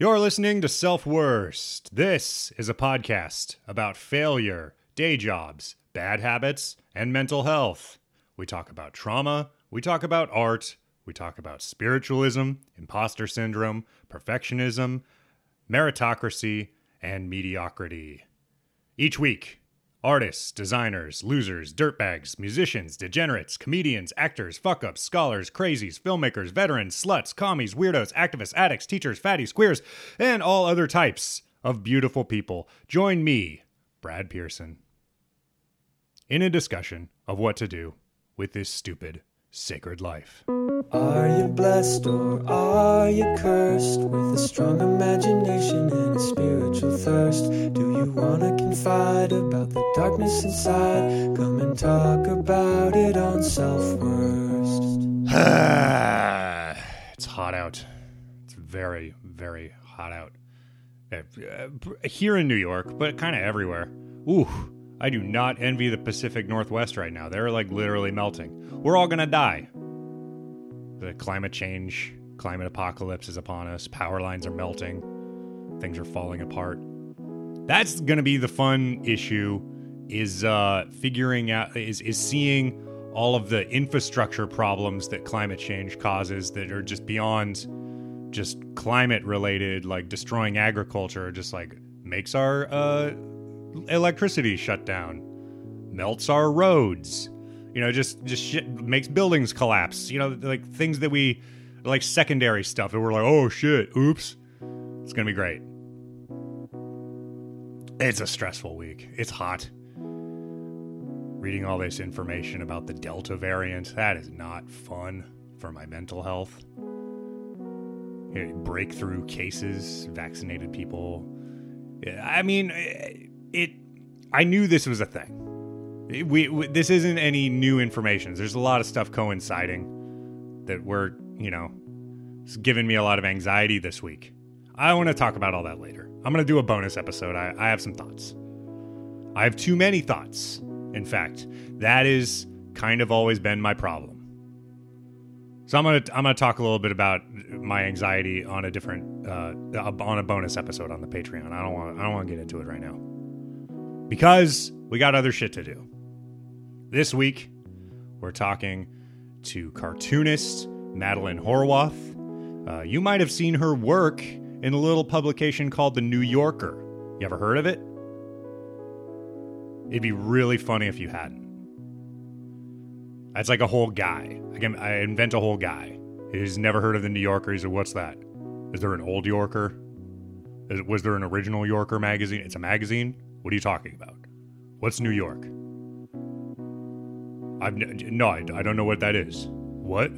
You're listening to Self Worst. This is a podcast about failure, day jobs, bad habits, and mental health. We talk about trauma, we talk about art, we talk about spiritualism, imposter syndrome, perfectionism, meritocracy, and mediocrity. Each week, Artists, designers, losers, dirtbags, musicians, degenerates, comedians, actors, fuck ups, scholars, crazies, filmmakers, veterans, sluts, commies, weirdos, activists, addicts, teachers, fatties, queers, and all other types of beautiful people. Join me, Brad Pearson, in a discussion of what to do with this stupid, sacred life. Are you blessed or are you cursed with a strong imagination and a spiritual thirst? Do you want to confide about the darkness inside? Come and talk about it on Self Worst. it's hot out. It's very, very hot out. Uh, uh, Here in New York, but kind of everywhere. Ooh, I do not envy the Pacific Northwest right now. They're like literally melting. We're all gonna die. The climate change, climate apocalypse is upon us. Power lines are melting. Things are falling apart. That's gonna be the fun issue. Is uh, figuring out is is seeing all of the infrastructure problems that climate change causes that are just beyond just climate related, like destroying agriculture, just like makes our uh, electricity shut down, melts our roads, you know, just just shit makes buildings collapse. You know, like things that we like secondary stuff that we're like, oh shit, oops. It's gonna be great. It's a stressful week. It's hot. Reading all this information about the Delta variant, that is not fun for my mental health. Breakthrough cases, vaccinated people. I mean, it. I knew this was a thing. We, we this isn't any new information. There's a lot of stuff coinciding that we're you know, it's given me a lot of anxiety this week. I want to talk about all that later. I'm going to do a bonus episode. I, I have some thoughts. I have too many thoughts. In fact, that is kind of always been my problem. So I'm gonna I'm gonna talk a little bit about my anxiety on a different uh, on a bonus episode on the Patreon. I don't want I don't want to get into it right now because we got other shit to do. This week we're talking to cartoonist Madeline Horwath. Uh, you might have seen her work in a little publication called The New Yorker. You ever heard of it? It'd be really funny if you hadn't. That's like a whole guy. I can I invent a whole guy. He's never heard of the New Yorker. He said, "What's that? Is there an old Yorker? Was there an original Yorker magazine? It's a magazine. What are you talking about? What's New York? I've no, I, I don't know what that is. What?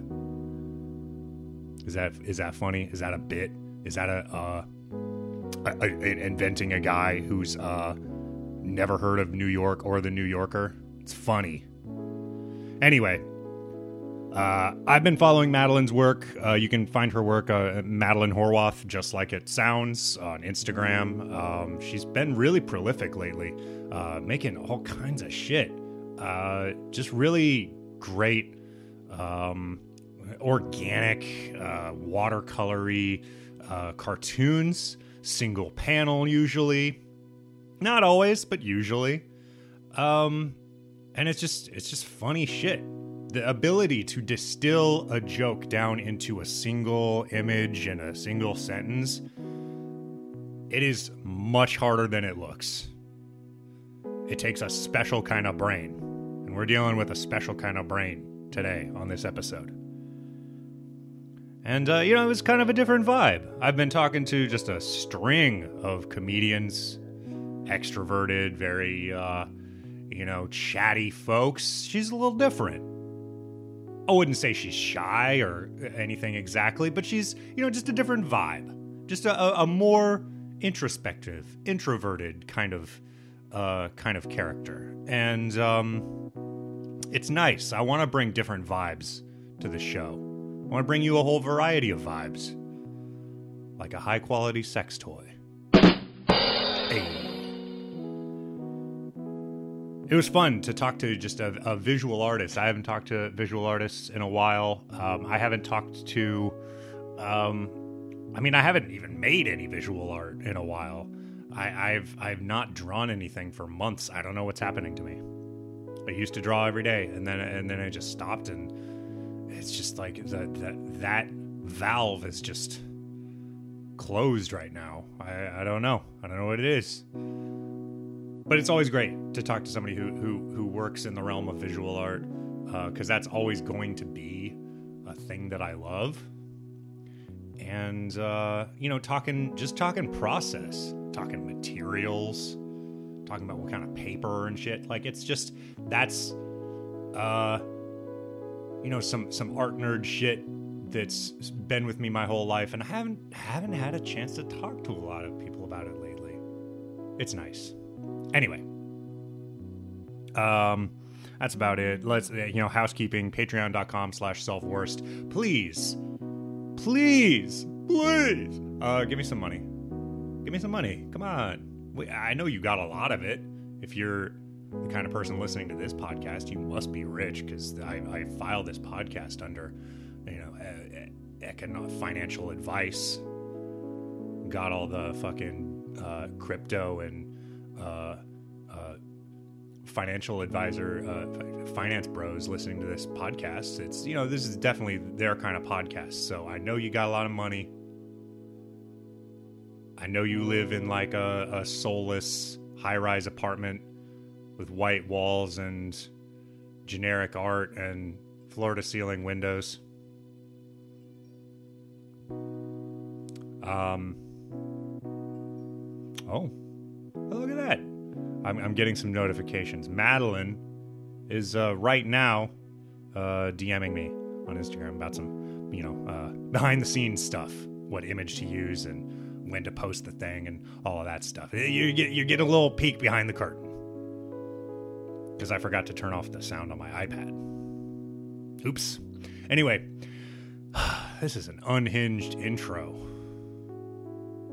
Is that is that funny? Is that a bit? Is that a, uh, a, a inventing a guy who's uh, never heard of New York or the New Yorker? It's funny. Anyway, uh, I've been following Madeline's work. Uh, you can find her work, uh, Madeline Horwath, just like it sounds, on Instagram. Um, she's been really prolific lately, uh, making all kinds of shit. Uh, just really great, um, organic, uh, watercolory cartoons, single panel usually. Not always, but usually. Um, and it's just it's just funny shit the ability to distill a joke down into a single image and a single sentence it is much harder than it looks. It takes a special kind of brain and we're dealing with a special kind of brain today on this episode. And uh, you know it was kind of a different vibe. I've been talking to just a string of comedians extroverted very uh, you know, chatty folks, she's a little different. I wouldn't say she's shy or anything exactly, but she's, you know, just a different vibe. Just a, a more introspective, introverted kind of uh, kind of character. And um, it's nice. I want to bring different vibes to the show. I want to bring you a whole variety of vibes. Like a high quality sex toy. Hey it was fun to talk to just a, a, visual artist. I haven't talked to visual artists in a while. Um, I haven't talked to um, I mean, I haven't even made any visual art in a while. I, I've I've not drawn anything for months. I don't know what's happening to me. I used to draw every day, and then and then I just stopped, and it's just like that that that valve is just closed right now. I, I don't know. I don't know what it is. But it's always great to talk to somebody who who, who works in the realm of visual art because uh, that's always going to be a thing that I love. And uh, you know, talking just talking process, talking materials, talking about what kind of paper and shit. Like it's just that's uh you know some some art nerd shit that's been with me my whole life and I haven't haven't had a chance to talk to a lot of people about it lately. It's nice. Anyway, um that's about it. Let's you know housekeeping patreon.com slash self worst. Please, please, please, uh, give me some money. Give me some money. Come on. I know you got a lot of it. If you're the kind of person listening to this podcast, you must be rich because I, I file this podcast under, you know, economic financial advice. Got all the fucking uh, crypto and uh, uh, financial advisor, uh, finance bros listening to this podcast. It's you know this is definitely their kind of podcast. So I know you got a lot of money. I know you live in like a, a soulless high rise apartment with white walls and generic art and floor to ceiling windows. Um. Oh! I'm, I'm getting some notifications. Madeline is uh, right now uh, DMing me on Instagram about some, you know, uh, behind the scenes stuff, what image to use and when to post the thing and all of that stuff. You get you get a little peek behind the curtain because I forgot to turn off the sound on my iPad. Oops. Anyway, this is an unhinged intro.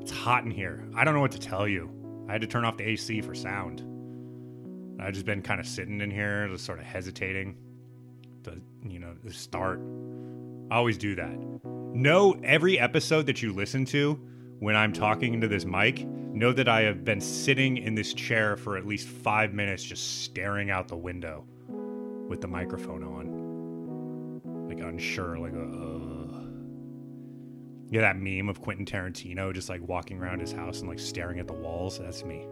It's hot in here. I don't know what to tell you. I had to turn off the AC for sound. I've just been kind of sitting in here, just sort of hesitating to, you know, start. I always do that. Know every episode that you listen to when I'm talking into this mic, know that I have been sitting in this chair for at least five minutes just staring out the window with the microphone on. Like unsure, like, uh. Yeah, that meme of Quentin Tarantino just like walking around his house and like staring at the walls. That's me.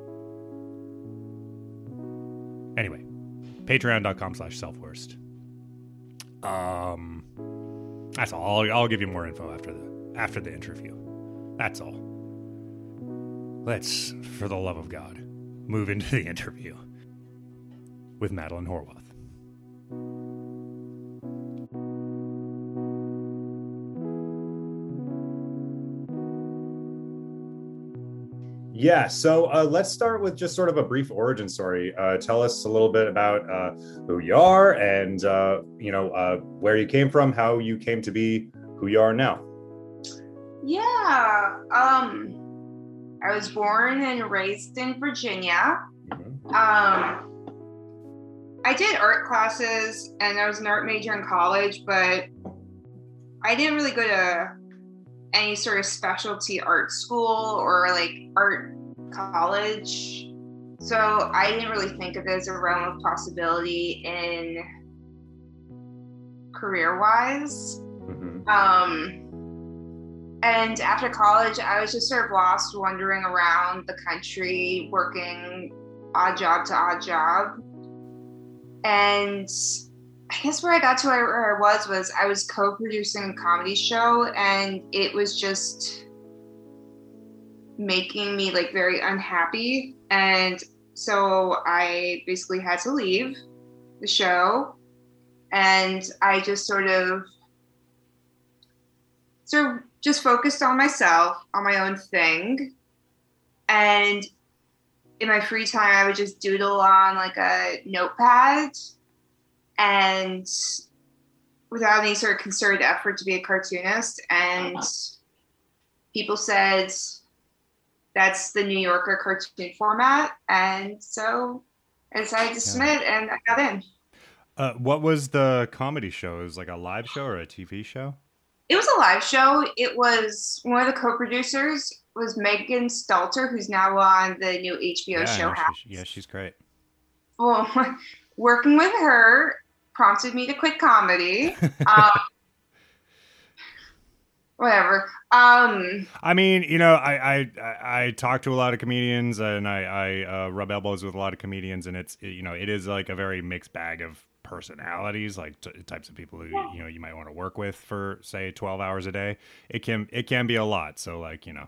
Anyway, patreon.com slash selfworst. Um, that's all. I'll, I'll give you more info after the after the interview. That's all. Let's, for the love of God, move into the interview with Madeline Horwath. Yeah, so uh, let's start with just sort of a brief origin story. Uh, tell us a little bit about uh, who you are and uh, you know uh, where you came from, how you came to be who you are now. Yeah. Um, I was born and raised in Virginia. Mm-hmm. Um, I did art classes and I was an art major in college, but I didn't really go to any sort of specialty art school or like art college. So I didn't really think of it as a realm of possibility in career wise. Mm-hmm. Um, and after college, I was just sort of lost wandering around the country, working odd job to odd job. And I guess where I got to where I was was I was co-producing a comedy show, and it was just making me like very unhappy. And so I basically had to leave the show, and I just sort of sort of just focused on myself, on my own thing. And in my free time, I would just doodle on like a notepad and without any sort of concerted effort to be a cartoonist. And uh-huh. people said that's the New Yorker cartoon format. And so I decided to submit and I got in. Uh, what was the comedy show? It was like a live show or a TV show? it was a live show. It was one of the co-producers was Megan Stalter, who's now on the new HBO yeah, show. House. yeah, she's great. Well, working with her prompted me to quit comedy. um, whatever. Um, I mean, you know, I I I, talk to a lot of comedians and I I uh, rub elbows with a lot of comedians, and it's you know it is like a very mixed bag of personalities, like t- types of people who you know you might want to work with for say twelve hours a day. It can it can be a lot. So like you know,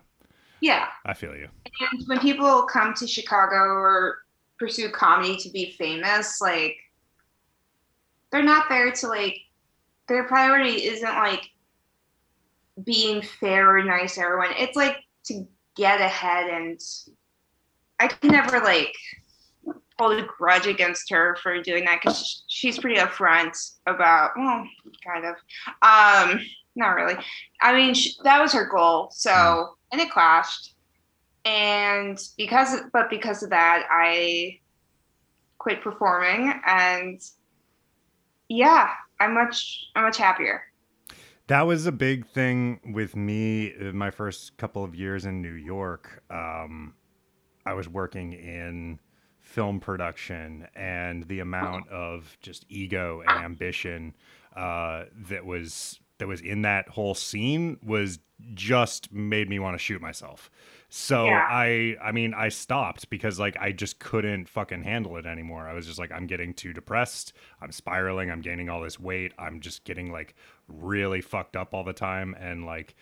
yeah. I feel you. And when people come to Chicago or pursue comedy to be famous, like they're not there to like their priority isn't like being fair or nice to everyone. It's like to get ahead and I can never like hold a grudge against her for doing that because she's pretty upfront about well kind of. Um not really. I mean sh- that was her goal so and it clashed. And because but because of that i quit performing and yeah i'm much i'm much happier That was a big thing with me in my first couple of years in New York. Um, I was working in film production, and the amount of just ego and ambition uh, that was that was in that whole scene was just made me want to shoot myself. So Yeah. I I mean I stopped because like I just couldn't fucking handle it anymore. I was just like I'm getting too depressed. I'm spiraling. I'm gaining all this weight. I'm just getting like really fucked up all the time and like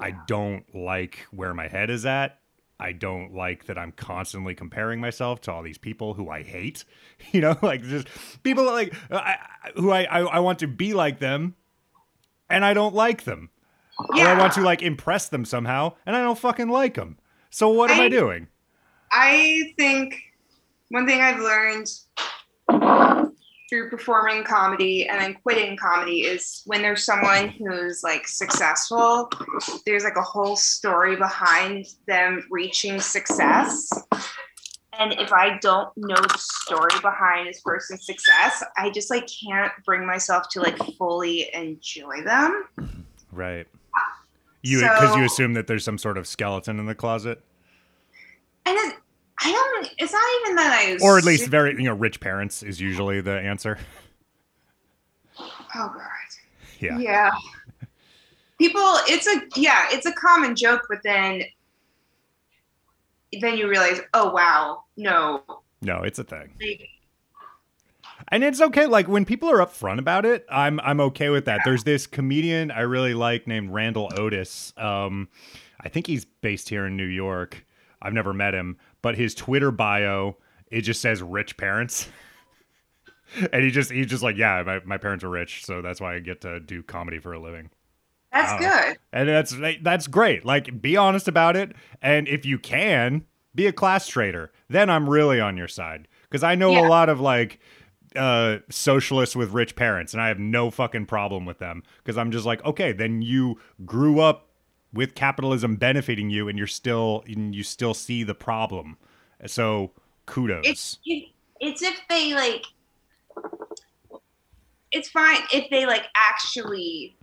I don't like where my head is at. I don't like that I'm constantly comparing myself to all these people who I hate. You know, like just people like I- who I, I I want to be like them and I don't like them. Or I want to like impress them somehow, and I don't fucking like them. So what am I I- doing? I think one thing I've learned through performing comedy and then quitting comedy is when there's someone who's like successful, there's like a whole story behind them reaching success. And if I don't know the story behind this person's success, I just like can't bring myself to like fully enjoy them. Right. You because you assume that there's some sort of skeleton in the closet, And it, I don't. It's not even that I. or at least very you know rich parents is usually the answer. Oh god. Yeah. Yeah. People, it's a yeah, it's a common joke, but then you realize, oh wow, no, No, it's a thing. like, And it's okay. Like when people are upfront about it, I'm I'm okay with that. There's this comedian I really like named Randall Otis. Um, I think he's based here in New York. I've never met him, but his Twitter bio it just says rich parents. and he just he's just like, yeah, my, my parents are rich, so that's why I get to do comedy for a living. That's Wow. good. And that's that's great. Like be honest about it and if you can, be a class trader. Then I'm really on your side cuz I know a lot of like uh socialists with rich parents and I have no fucking problem with them cuz I'm just like, okay, then you grew up with capitalism benefiting you and you're still and you still see the problem. So kudos. It's it's if they like. It's fine if they like actually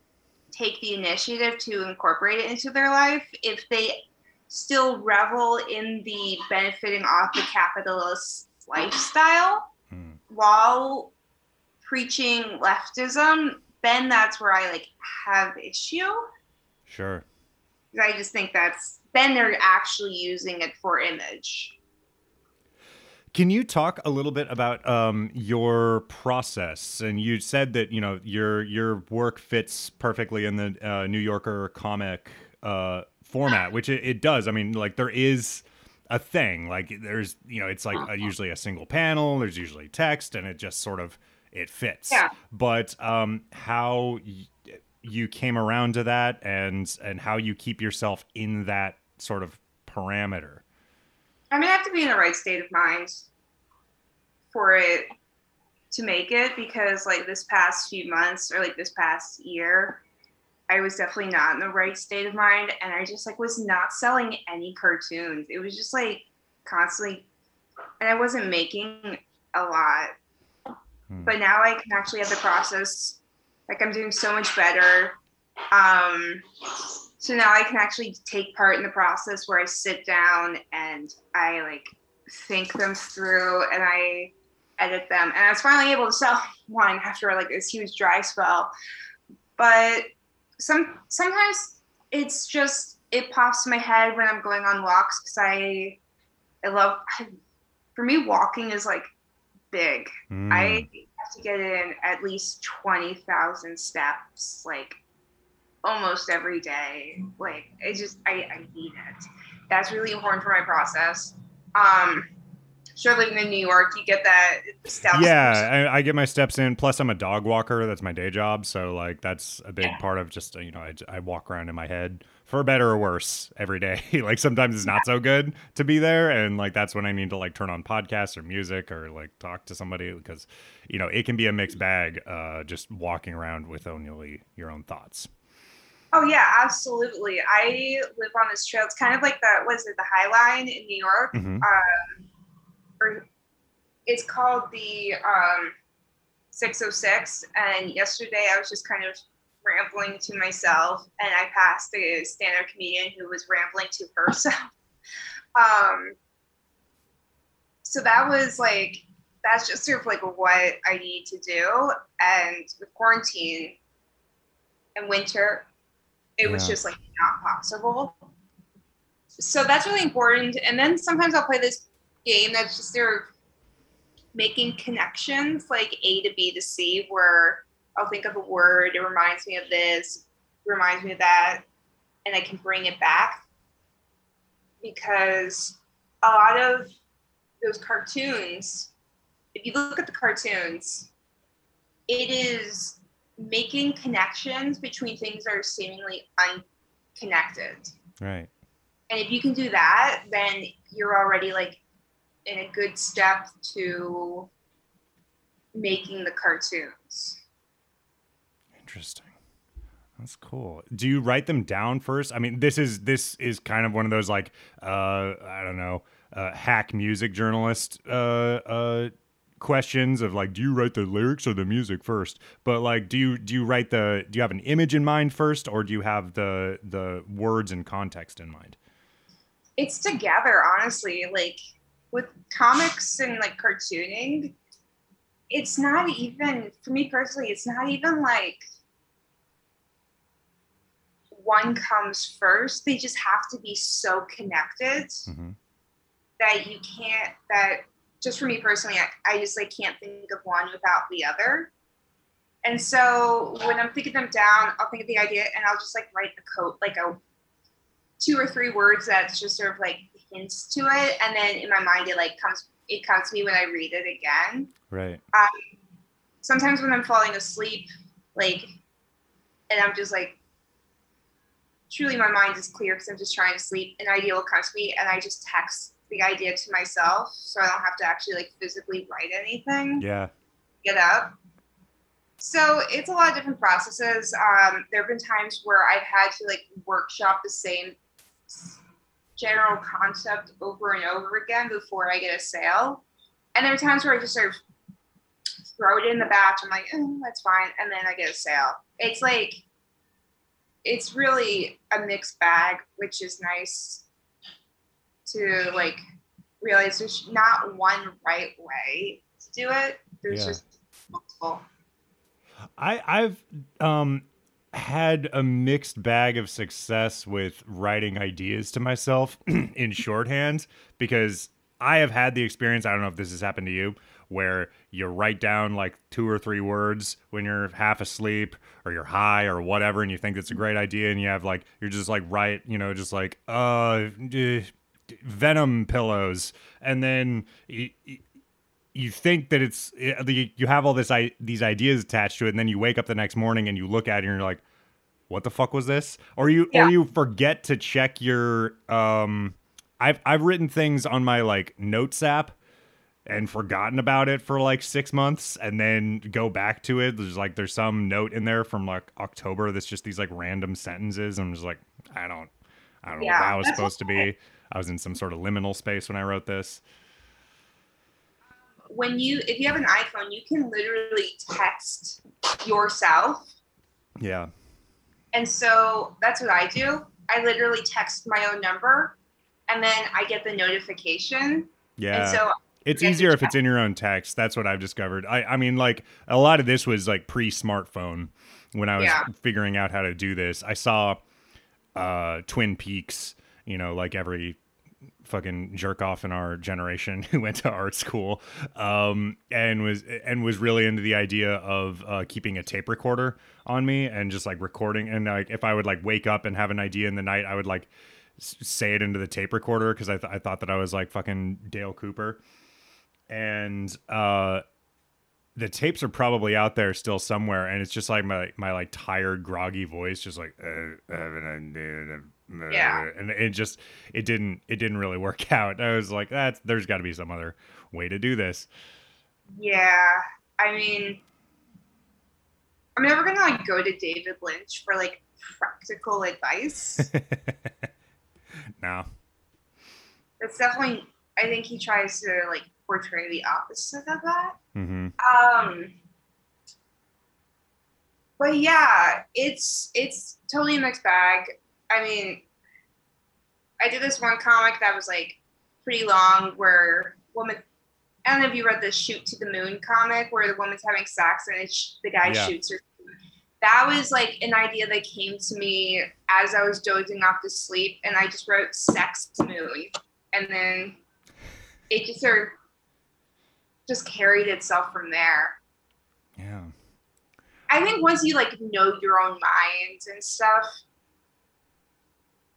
take the initiative to incorporate it into their life. If they still revel in the benefiting off the capitalist lifestyle Hmm. while preaching leftism, then that's where I like have issue. Sure. I just think that's then they're actually using it for image. Can you talk a little bit about um, your process? And you said that you know your your work fits perfectly in the uh, New Yorker comic uh, format, which it, it does. I mean, like there is a thing. Like there's you know it's like a, usually a single panel. There's usually text, and it just sort of it fits. Yeah. But um, how y- you came around to that, and and how you keep yourself in that sort of parameter. I mean, I have to be in the right state of mind for it to make it because, like, this past few months or like this past year, I was definitely not in the right state of mind, and I just like was not selling any cartoons. It was just like constantly, and I wasn't making a lot. Hmm. But now I can actually have the process. Like, I'm doing so much better Um, so now I can actually take part in the process where I sit down and I like think them through and I edit them. And I was finally able to sell one after like this huge dry spell. But some sometimes it's just it pops in my head when I'm going on walks because I I love I, for me walking is like big. Mm. I have to get in at least twenty thousand steps like almost every day. Like it just I, I need it. That's really important for my process. Um sure living in New York, you get that steps. Yeah, I, I get my steps in. Plus, I'm a dog walker. That's my day job. So, like, that's a big Yeah. part of just, you know, I, I walk around in my head for better or worse every day. like, sometimes it's not so good to be there. And, like, that's when I need to, like, turn on podcasts or music or, like, talk to somebody because, you know, it can be a mixed bag uh, just walking around with only your own thoughts. Oh yeah, absolutely. I live on this trail. It's kind of like the was it the High Line in New York? Mhm. Um, or it's called the um, 606. And yesterday I was just kind of rambling to myself, and I passed a stand-up comedian who was rambling to herself. um, so that was like that's just sort of like what I need to do. And with quarantine and winter, it was just like not possible. So that's really important. And then sometimes I'll play this game that's just sort of making connections like A to B to C, where I'll think of a word, it reminds me of this, reminds me of that, and I can bring it back. Because a lot of those cartoons, if you look at the cartoons, it is making connections between things that are seemingly unconnected. Right. And if you can do that, then you're already like in a good step to making the cartoons. Interesting. That's cool. Do you write them down first? I mean, this is this is kind of one of those like uh I don't know, uh hack music journalist uh uh questions of like do you write the lyrics or the music first? But like do you do you write the do you have an image in mind first or do you have the the words and context in mind? It's together, honestly. Like with comics and like cartooning, it's not even for me personally, it's not even like one comes first. They just have to be so connected Mhm. that you can't that just for me personally I, I just like can't think of one without the other. And so when i'm thinking them down i'll think of the idea and i'll just like write a code like a two or three words that's just sort of like hints to it. And then in my mind it like comes it comes to me when i read it again. Right. Um, sometimes when i'm falling asleep like and i'm just like truly my mind is clear because i'm just trying to sleep an idea will come to me and i just text the idea to myself so i don't have to actually like physically write anything. Yeah. get up. So it's a lot of different processes. Um, there have been times where i've had to like workshop the same general concept over and over again before i get a sale. And there are times where i just sort of throw it in the batch. I'm like eh, that's fine and then i get a sale. It's like it's really a mixed bag which is nice to like realize there's not one right way to do it there's Yeah. just multiple I I've um had a mixed bag of success with writing ideas to myself in shorthand because I have had the experience, I don't know if this has happened to you, where you write down like two or three words when you're half asleep or you're high or whatever and you think it's a great idea and you have like you're just like write, you know, just like uh venom pillows and then you, you think that it's you have all this these ideas attached to it and then you wake up the next morning and you look at it and you're like what the fuck was this? Or you Yeah. or you forget to check your um i've i've written things on my like notes app and forgotten about it for like six months and then go back to it. There's like there's some note in there from like october that's just these like random sentences i'm just like i don't i don't know Yeah, what that was supposed to be i was in some sort of liminal space when i wrote this when you if you have an iphone you can literally text yourself yeah And so that's what I do. I literally text my own number and then I get the notification. Yeah. And so it's easier if it's in your own text. That's what I've discovered. I, I mean, like a lot of this was like pre-smartphone when I was Yeah. figuring out how to do this. I saw uh, Twin Peaks, you know, like every fucking jerk off in our generation who went to art school, um, and was and was really into the idea of uh, keeping a tape recorder on me and just like recording. And like if I would like wake up and have an idea in the night, I would like say it into the tape recorder because I, th- I thought that I was like fucking Dale Cooper and uh the tapes are probably out there still somewhere and it's just like my my like tired groggy voice just like uh, Yeah. and it just it didn't it didn't really work out i was like that's there's got to be some other way to do this Yeah, I mean, I'm never gonna like go to David Lynch for like practical advice. no, That's definitely. I think he tries to like portray the opposite of that. hmm Um, but yeah, it's it's totally a mixed bag. I mean, I did this one comic that was like pretty long, where woman. I don't know if you read the "Shoot to the Moon" comic, where the woman's having sex and it's, the guy Yeah. shoots her. That was like an idea that came to me as I was dozing off to sleep, and I just wrote "sex moon," and then it just sort of just carried itself from there. yeah I think once you like know your own mind and stuff,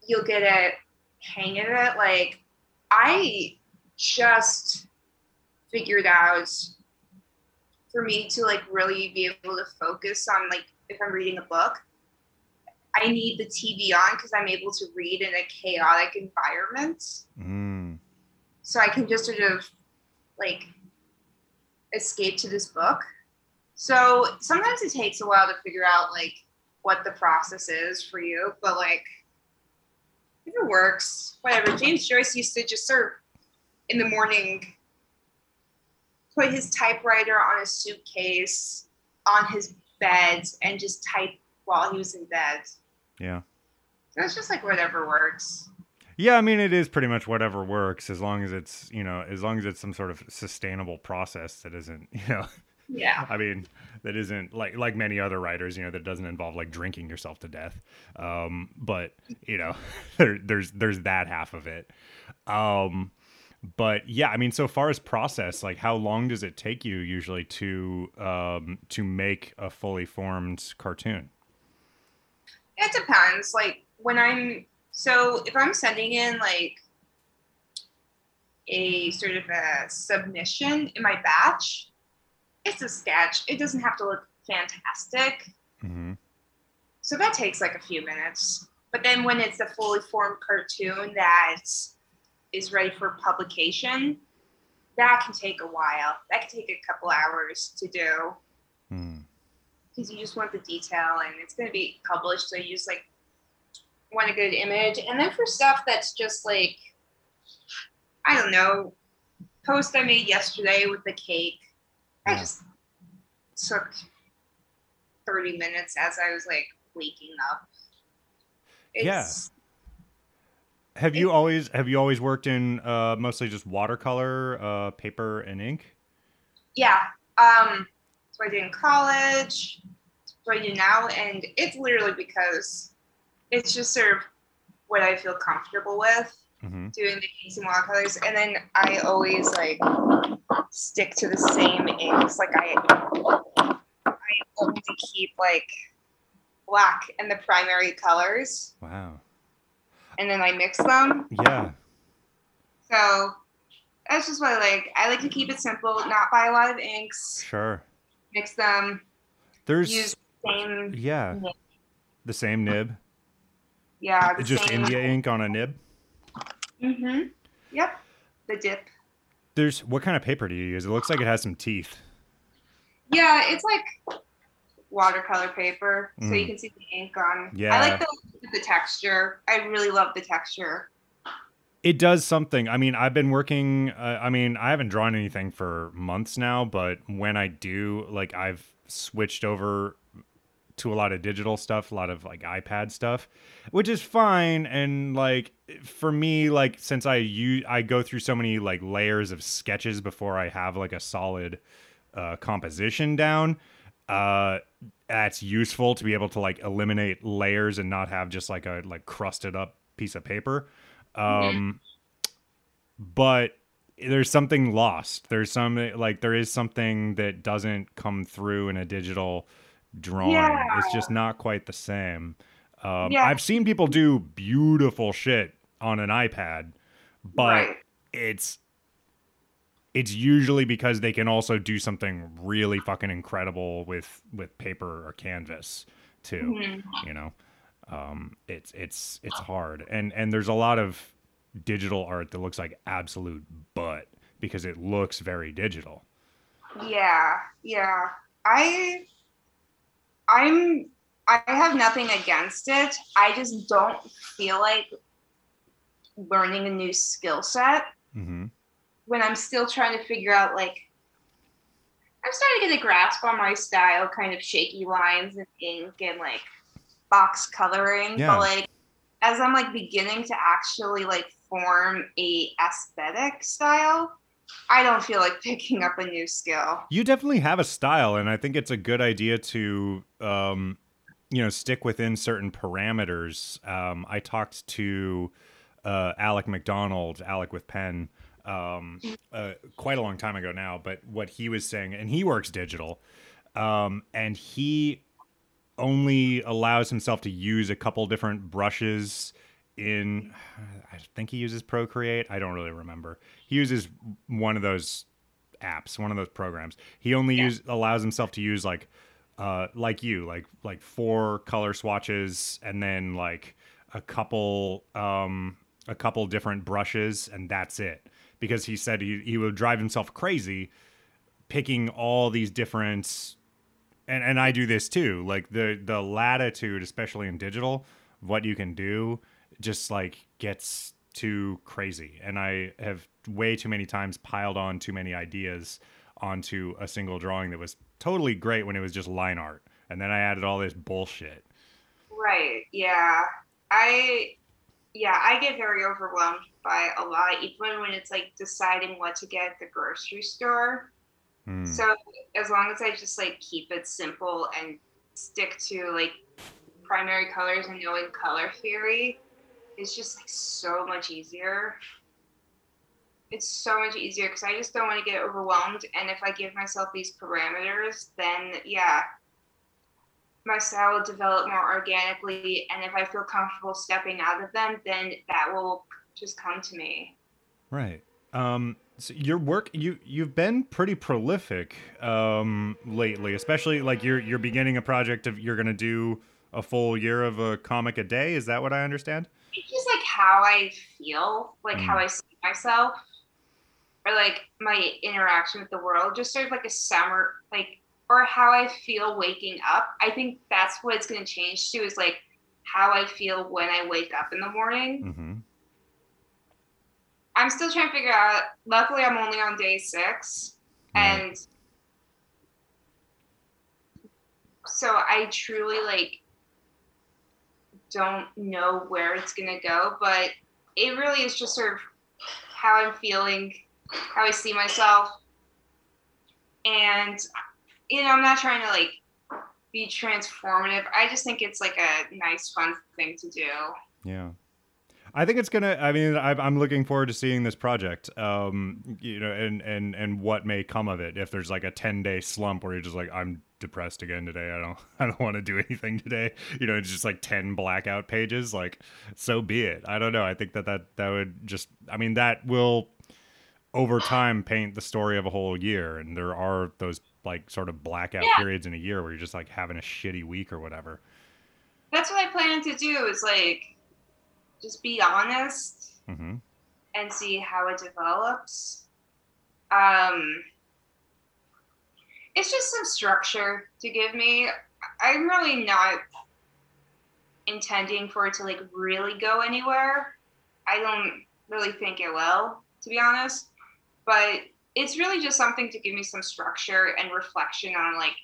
you'll get a hang of it. Like I just figured out for me to like really be able to focus on like if I'm reading a book, I need the TV on because I'm able to read in a chaotic environment. mm. So I can just sort of like escape to this book. So sometimes it takes a while to figure out like what the process is for you, but like if it works, whatever. James Joyce used to just sort of in the morning put his typewriter on a suitcase on his bed and just type while he was in bed. yeah So it's just like whatever works. Yeah, I mean it is pretty much whatever works as long as it's, you know, as long as it's some sort of sustainable process that isn't, you know, Yeah. I mean, that isn't like like many other writers, you know, that doesn't involve like drinking yourself to death. Um, but you know, there, there's there's that half of it. Um, but yeah, I mean, so far as process, like how long does it take you usually to um, to make a fully formed cartoon? It depends. Like when I'm so if I'm sending in like a sort of a submission in my batch, it's a sketch. It doesn't have to look fantastic. Mm-hmm. So that takes like a few minutes. But then when it's a fully formed cartoon that is ready for publication, that can take a while. That can take a couple hours to do Mm. because you just want the detail and it's going to be published. So you just like want a good image. And then for stuff that's just like, I don't know, post I made yesterday with the cake, I Yeah. just took 30 minutes as I was like waking up. Yeah. Have you always have you always worked in uh, mostly just watercolor, uh, paper, and ink? Yeah. Um, that's what I did in college. That's what I do now. And it's literally because it's just sort of what I feel comfortable with. Mm-hmm. doing the inks and watercolors, and then I always like stick to the same inks. Like I, I only keep like black and the primary colors, Wow. and then I mix them. Yeah. So that's just what I like. I like to keep it simple, not buy a lot of inks, Sure. mix them, There's use the same. yeah nib. the same nib, Yeah, the just same. India ink on a nib. Mm-hmm. Yep. The dip. There's what kind of paper do you use? It looks like it has some teeth. Yeah, it's like watercolor paper, so you Mm. can see the ink on. Yeah. I like the, the texture. I really love the texture. It does something. I mean, I've been working. Uh, I mean, I haven't drawn anything for months now, but when I do, like, I've switched over to a lot of digital stuff, a lot of like iPad stuff, which is fine. And like for me, like since I use I go through so many like layers of sketches before I have like a solid uh, composition down. Uh, that's useful to be able to like eliminate layers and not have just like a like crusted up piece of paper. Um, but there's something lost. There's some like there is something that doesn't come through in a digital drawing. Yeah. It's just not quite the same. Um, Yeah. I've seen people do beautiful shit on an iPad, but Right. it's it's usually because they can also do something really fucking incredible with with paper or canvas too Mhm. you know um it's it's it's hard and and there's a lot of digital art that looks like absolute butt because it looks very digital Yeah, yeah. I I'm I have nothing against it. I just don't feel like learning a new skill set mm-hmm. when I'm still trying to figure out like I'm starting to get a grasp on my style, kind of shaky lines and ink and like box coloring. Yeah. But like as I'm like beginning to actually like form a aesthetic style, I don't feel like picking up a new skill. you definitely have a style and i think it's a good idea to um you know stick within certain parameters um i talked to uh alec mcdonald alec with pen um uh, quite a long time ago now but what he was saying and he works digital um and he only allows himself to use a couple different brushes in I think he uses Procreate. I don't really remember. He uses one of those apps, one of those programs. He only Yeah. use allows himself to use like uh like you, like like four color swatches and then like a couple um a couple different brushes and that's it. Because he said he, he would drive himself crazy picking all these different and and I do this too. Like the the latitude, especially in digital, what you can do, just like gets too crazy. And I have way too many times piled on too many ideas onto a single drawing that was totally great when it was just line art, and then I added all this bullshit. Right. Yeah. I yeah, I get very overwhelmed by a lot, even when it's like deciding what to get at the grocery store. Hmm. So as long as I just like keep it simple and stick to like primary colors and knowing color theory, it's just like so much easier. It's so much easier because I just don't want to get overwhelmed. And if I give myself these parameters, then yeah, my style will develop more organically. And if I feel comfortable stepping out of them, then that will just come to me. Right. Um, so your work, you you've been pretty prolific um, lately, especially like you're you're beginning a project of you're gonna do a full year of a comic a day. Is that what I understand? It's just like how I feel, like how Mm. I see myself, or like my interaction with the world, just sort of like a summer, like, or how I feel waking up. I think that's what it's going to change to is like how I feel when I wake up in the morning. Mm-hmm. I'm still trying to figure out. Luckily, I'm only on day six, Right. and so I truly like don't know where it's gonna go, but it really is just sort of how I'm feeling, I see myself, and you know, I'm not trying to like be transformative. I just think it's like a nice, fun thing to do. Yeah. I think it's gonna. I mean, I'm looking forward to seeing this project. Um, you know, and and and what may come of it. If there's like a 10 day slump where you're just like, I'm depressed again today. I don't. I don't want to do anything today. You know, it's just like 10 blackout pages. Like, so be it. I don't know. I think that that that would just. I mean, that will over time paint the story of a whole year. And there are those like sort of blackout Yeah. periods in a year where you're just like having a shitty week or whatever. That's what I plan to do. Is like just be honest hmm and see how it develops. Um, it's just some structure to give me. I'm really not intending for it to like really go anywhere. I don't really think it will, to be honest. But it's really just something to give me some structure and reflection on like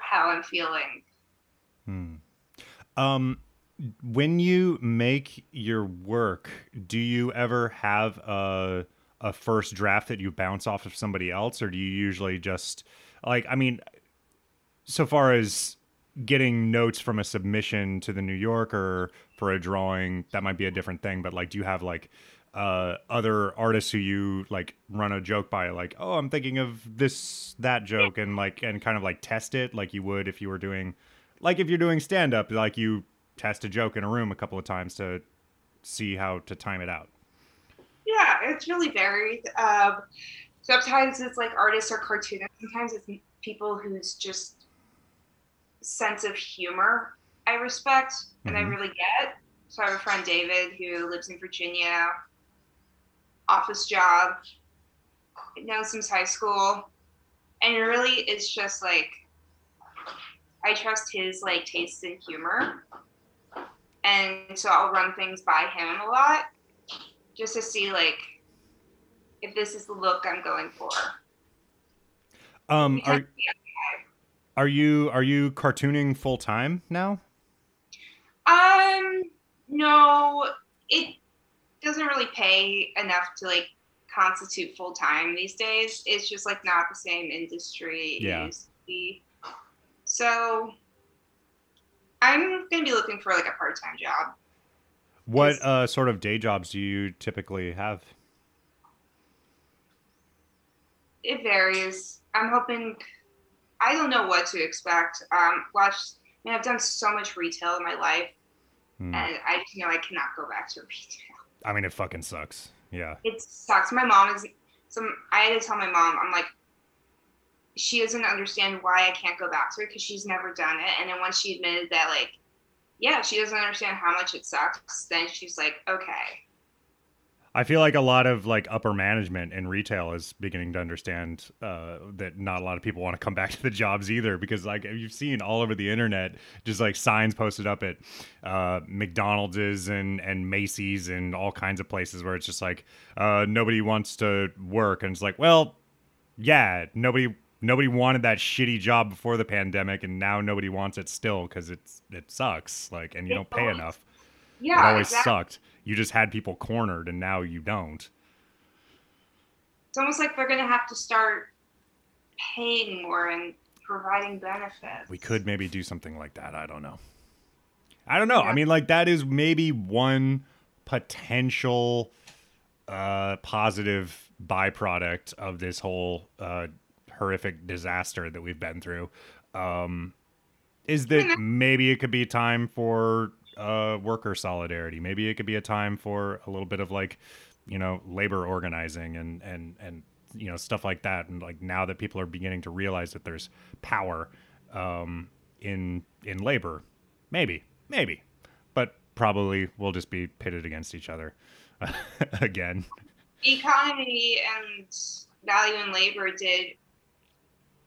how I'm feeling Um, when you make your work, do you ever have a a first draft that you bounce off of somebody else, or do you usually just like? I mean, so far as getting notes from a submission to the New Yorker for a drawing, that might be a different thing. But like, do you have like uh, other artists who you like run a joke by, like, oh, I'm thinking of this that joke, and like and kind of like test it like you would if you were doing like if you're doing stand up, like you test a joke in a room a couple of times to see how to time it out. Yeah, it's really varied. Um, sometimes it's like artists or cartoonists. Sometimes it's people whose just sense of humor I respect and I Mhm. really get. So I have a friend David who lives in Virginia, office job, known since high school, and really it's just like I trust his like taste and humor, and so I'll run things by him a lot just to see like if this is the look I'm going for. Um, are are you are you cartooning full time now? Um, no, it doesn't really pay enough to like constitute full time these days. It's just like not the same industry Yeah. used to be. So I'm gonna be looking for like a part time job. What uh, sort of day jobs do you typically have? It varies. I'm hoping. I don't know what to expect. Um, watch. I mean, I've done so much retail in my life, Hmm. and I just know I cannot go back to retail. I mean, it fucking sucks. Yeah. it sucks. My mom is some. I had to tell my mom. I'm like, she doesn't understand why I can't go back to it because she's never done it. And then once she admitted that, like, yeah, she doesn't understand how much it sucks. Then she's like, okay, I feel like a lot of like upper management in retail is beginning to understand uh, that not a lot of people want to come back to the jobs either because like you've seen all over the internet just like signs posted up at uh, McDonald's and and Macy's and all kinds of places where it's just like uh, nobody wants to work and it's like well yeah nobody nobody wanted that shitty job before the pandemic and now nobody wants it still because it's it sucks like and you It don't pay enough yeah, it always exactly. sucked you just had people cornered and now you don't. It's almost like they're gonna have to start paying more and providing benefits. we could maybe do something like that i don't know. I don't know i mean like that is maybe one potential uh positive byproduct of this whole uh horrific disaster that we've been through. Um is that maybe it could be time for uh worker solidarity. Maybe it could be a time for a little bit of like you know labor organizing and and and you know stuff like that. And like now that people are beginning to realize that there's power um in in labor maybe maybe. But probably we'll just be pitted against each other again. Economy and value in labor did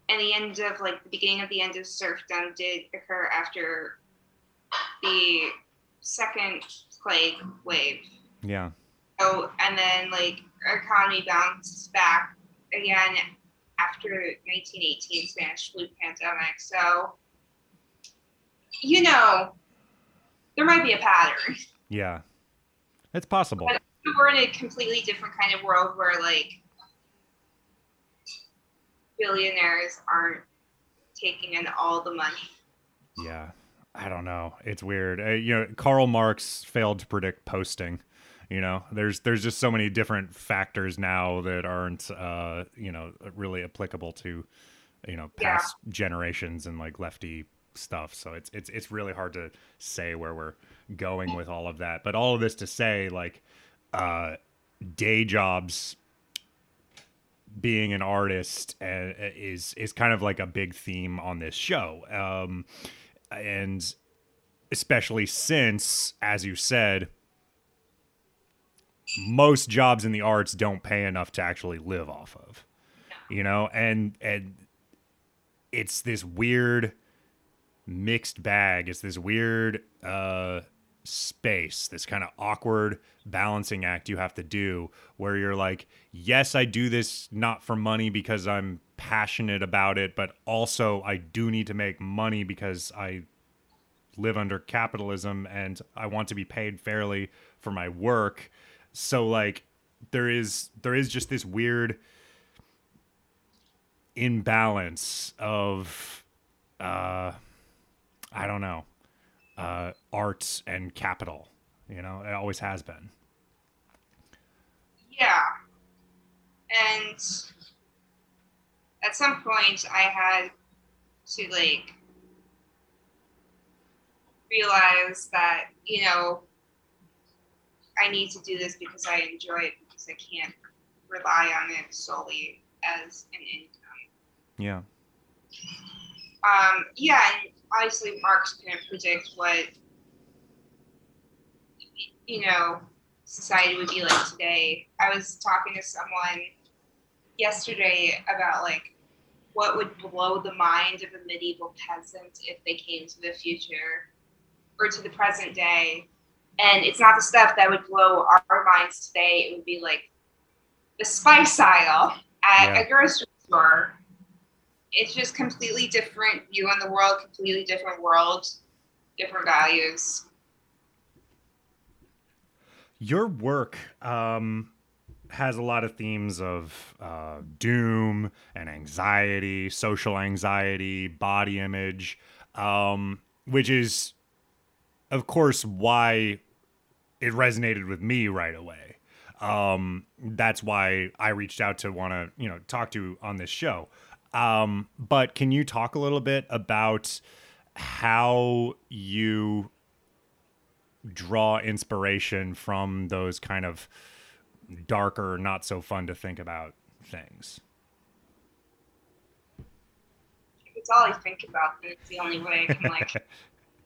and the end of like the beginning of the end of serfdom did occur after the second plague wave. Yeah. So and then like our economy bounced back again after 1918 spanish flu pandemic. So you know there might be a pattern. Yeah. It's possible. But- we're in a completely different kind of world where like billionaires aren't taking in all the money. Yeah, I don't know. It's weird. Uh, you know, Karl Marx failed to predict posting. You know, there's there's just so many different factors now that aren't uh, you know really applicable to you know Yeah. past generations and like lefty stuff. So it's it's it's really hard to say where we're going with all of that. But all of this to say, like, uh, day jobs being an artist uh, is is kind of like a big theme on this show um and especially since as you said most jobs in the arts don't pay enough to actually live off of you know? And and it's this weird mixed bag. It's this weird uh space this kind of awkward balancing act you have to do where you're like yes i do this not for money because i'm passionate about it but also i do need to make money because i live under capitalism and I want to be paid fairly for my work. So like there is there is just this weird imbalance of uh I don't know, uh arts and capital. You know, it always has been. Yeah. And at some point I had to like realize that, you know, I need to do this because I enjoy it because I can't rely on it solely as an income. Yeah. Um, yeah, and obviously Marx couldn't predict what you know society would be like today. I was talking to someone yesterday about like what would blow the mind of a medieval peasant if they came to the future or to the present day. And it's not the stuff that would blow our minds today. It would be like the spice aisle at Yeah. a grocery store. It's just completely different view on the world, completely different world, different values. Your work um, has a lot of themes of uh, doom and anxiety, social anxiety, body image, um, which is, of course, why it resonated with me right away. Um, that's why I reached out to want to, you know, talk to on this show. Um, but can you talk a little bit about how you draw inspiration from those kind of darker, not so fun to think about things. It's all I think about, and it's the only way I can like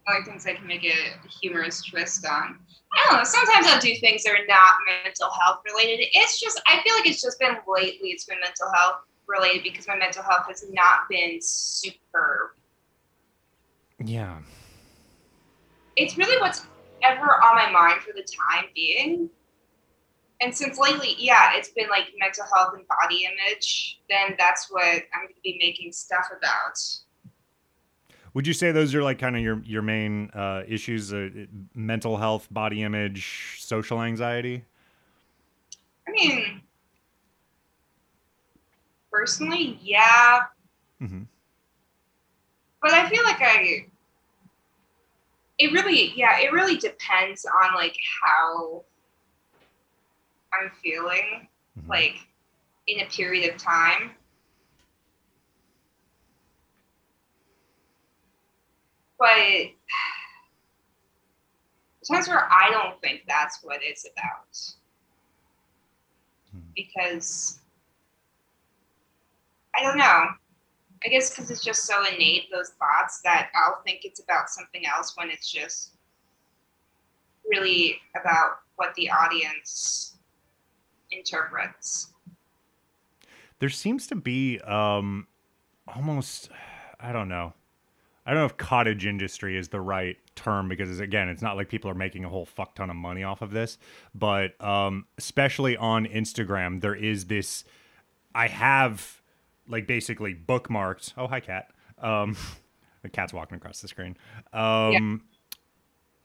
only things I can make a humorous twist on. I don't know. Sometimes I'll do things that are not mental health related. It's just I feel like it's just been lately. It's been mental health related because my mental health has not been superb. Yeah. It's really what's ever on my mind for the time being. And since lately, yeah, it's been like mental health and body image. Then that's what I'm going to be making stuff about. Would you say those are like kind of your your main uh, issues? Uh, mental health, body image, social anxiety. I mean, personally, yeah, hmm but I feel like I. It really, yeah, it really depends on like how I'm feeling, Mhm. like in a period of time. But times where I don't think that's what it's about. Hmm. Because I don't know. I guess because it's just so innate, those thoughts, that I'll think it's about something else when it's just really about what the audience interprets. There seems to be um, almost, I don't know. I don't know if cottage industry is the right term because again, it's not like people are making a whole fuck ton of money off of this, but um, especially on Instagram, there is this. I have like basically bookmarked. Oh, hi, cat. Um, the cat's walking across the screen. Um,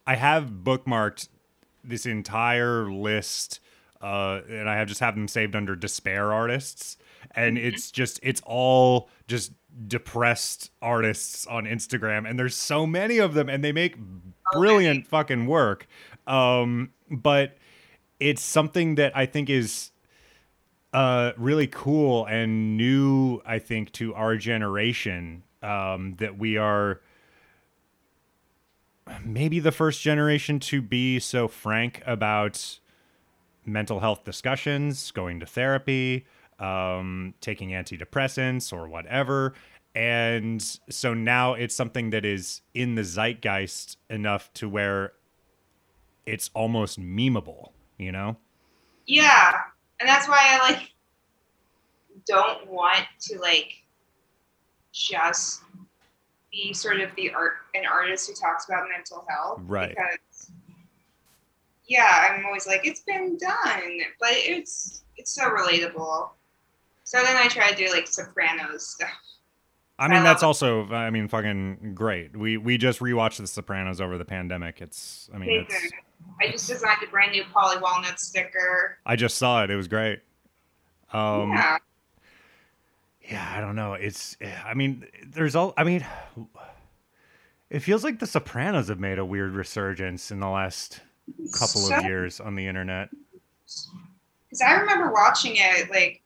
I have bookmarked this entire list, uh, and I have just have them saved under despair artists, and it's just it's all just depressed artists on Instagram, and there's so many of them, and they make brilliant fucking work. Um, but it's something that I think is uh really cool and new i think to our generation um that we are maybe the first generation to be so frank about mental health discussions going to therapy um taking antidepressants or whatever and so now it's something that is in the zeitgeist enough to where it's almost memeable you know Yeah, and that's why I like don't want to like just be sort of the art an artist who talks about mental health. Right. Because yeah, I'm always like, it's been done. But it's it's so relatable. So then I try to do like Sopranos stuff. I mean, I that's also, I mean, fucking great. We we just rewatched The Sopranos over the pandemic. It's, I mean, it's. I just designed a brand new Paulie Walnut sticker. I just saw it. It was great. Um, yeah. yeah, I don't know. It's, I mean, there's all. I mean, it feels like The Sopranos have made a weird resurgence in the last couple of years on the internet. Because I remember watching it like